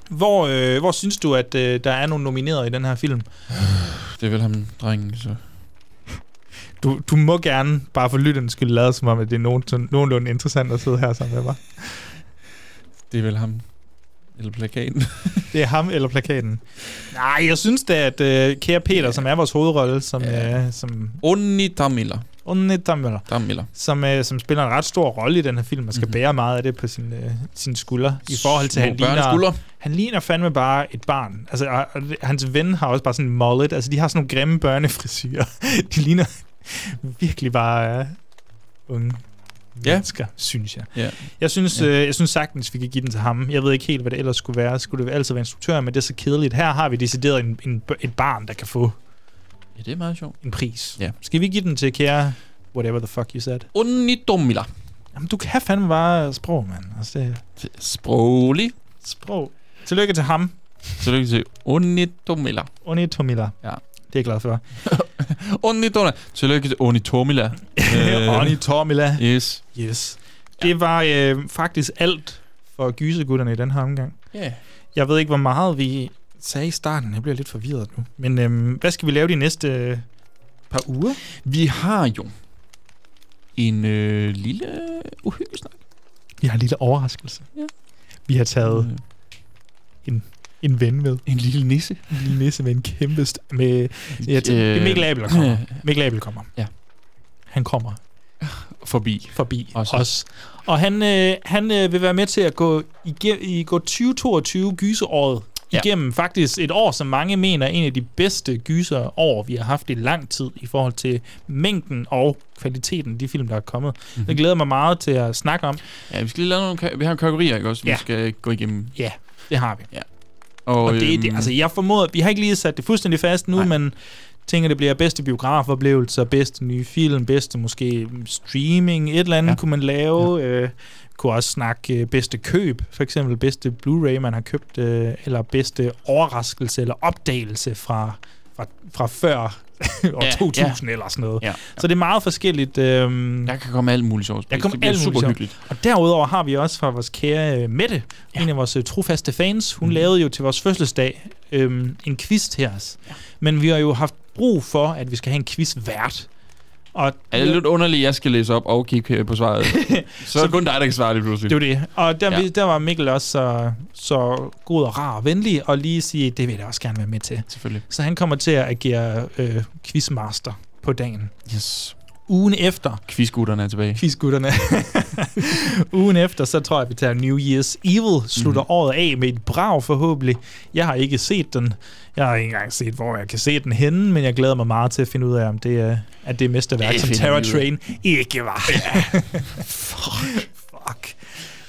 Hvor, øh, hvor synes du, at øh, der er nogle nominerede i den her film? Det er vel ham, drengen, så... Du, du må gerne, bare for lyttens skyld, lade som om, at det er nogen, nogenlunde interessant at sidde her sammen med mig. Det er vel ham. Eller plakaten. det er ham eller plakaten. Nej, jeg synes da, at uh, Kære Peter, ja. som er vores hovedrolle, som... Ja. Uh, som Onni Tamila. Onni Tamila. Tamila. Som, uh, som spiller en ret stor rolle i den her film, og skal mm-hmm. bære meget af det på sin, uh, sin skulder. I forhold til, at han ligner, han ligner fandme bare et barn. Altså, og, og, hans ven har også bare sådan en mullet. Altså, de har sådan nogle grimme børnefrisyrer. de ligner virkelig bare uh, unge ja. mennesker, synes jeg. Ja. Jeg synes, ja. øh, jeg synes sagtens, vi kan give den til ham. Jeg ved ikke helt, hvad det ellers skulle være. Skulle det altid være instruktør, men det er så kedeligt. Her har vi decideret en, en, et barn, der kan få ja, det er meget sjovt. en pris. Ja. Skal vi give den til kære whatever the fuck you said? Unidomila. Jamen, du kan fandme bare sprog, mand. Altså, det... Sproglig. Sprog. Tillykke til ham. Tillykke til Unidomila. Unidomila. Ja. Det er jeg glad for. Onitomila. Tillykke til Onitomila. Onitomila. Yes. Yes. Det var øh, faktisk alt for gysegutterne i den her omgang. Ja. Yeah. Jeg ved ikke, hvor meget vi sagde i starten. Jeg bliver lidt forvirret nu. Men øh, hvad skal vi lave de næste øh, par uger? Vi har jo en øh, lille uhyggesnak. Vi har en lille overraskelse. Ja. Vi har taget øh. en en ven med. En lille nisse. En lille nisse med en kæmpe... St- med, ja, det er Mikkel Abel, der kommer. Mikkel Abel kommer. Ja. Han kommer. Forbi. Forbi Også. os. Og han, øh, han øh, vil være med til at gå, i, i gå 2022 gyseråret ja. igennem. Faktisk et år, som mange mener er en af de bedste gyserår, vi har haft i lang tid i forhold til mængden og kvaliteten af de film, der er kommet. Mm-hmm. Det glæder mig meget til at snakke om. Ja, vi skal lige lave nogle... Vi har en kategorier, ikke også? Ja. Vi skal gå igennem. Ja, det har vi. Ja. Og, og det, øhm, det, altså jeg formoder, vi har ikke lige sat det fuldstændig fast nu, nej. men tænker, det bliver bedste biografoplevelser, bedste nye film, bedste måske streaming, et eller andet ja. kunne man lave. Ja. Øh, kunne også snakke øh, bedste køb, for eksempel bedste Blu-ray, man har købt, øh, eller bedste overraskelse eller opdagelse fra, fra, fra før år ja, 2000 ja. eller sådan noget. Ja. Så det er meget forskelligt. Øhm, der kan komme alt muligt sjovt. Der kan det bliver super hyggeligt. Og derudover har vi også fra vores kære Mette, ja. en af vores uh, trofaste fans. Hun mm. lavede jo til vores fødselsdag øhm, en quiz til os. Ja. Men vi har jo haft brug for, at vi skal have en quiz vært. Og er det lidt underligt, at jeg skal læse op og kigge på svaret? så er det kun dig, der kan svare det pludselig. Det var det. Og der, ja. der var Mikkel også så, så god og rar og venlig, og lige sige, det vil jeg også gerne være med til. Selvfølgelig. Så han kommer til at agere øh, quizmaster på dagen. Yes. Ugen efter... Quizgutterne er tilbage. Quizgutterne. Ugen efter, så tror jeg, vi tager New Year's Evil, slutter mm. året af med et brag forhåbentlig. Jeg har ikke set den. Jeg har ikke engang set, hvor jeg kan se den henne, men jeg glæder mig meget til at finde ud af, om det er, at det er mesterværk, som Terror Train ikke var. Ja. Fuck. Fuck.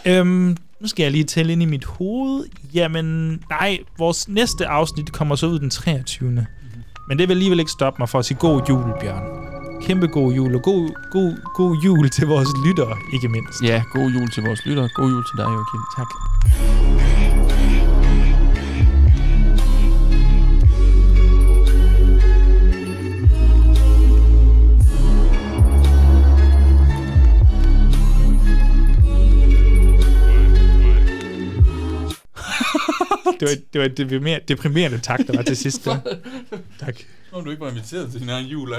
Øhm, nu skal jeg lige tælle ind i mit hoved. Jamen, nej, vores næste afsnit kommer så ud den 23. Mm. Men det vil alligevel ikke stoppe mig for at sige god jul, Bjørn kæmpe god jul, og god, god, god jul til vores lyttere, ikke mindst. Ja, god jul til vores lyttere. God jul til dig, Joachim. Tak. det var, det var et deprimerende, deprimerende tak, der var til sidst. tak. Nå, du ikke var inviteret til din egen jul,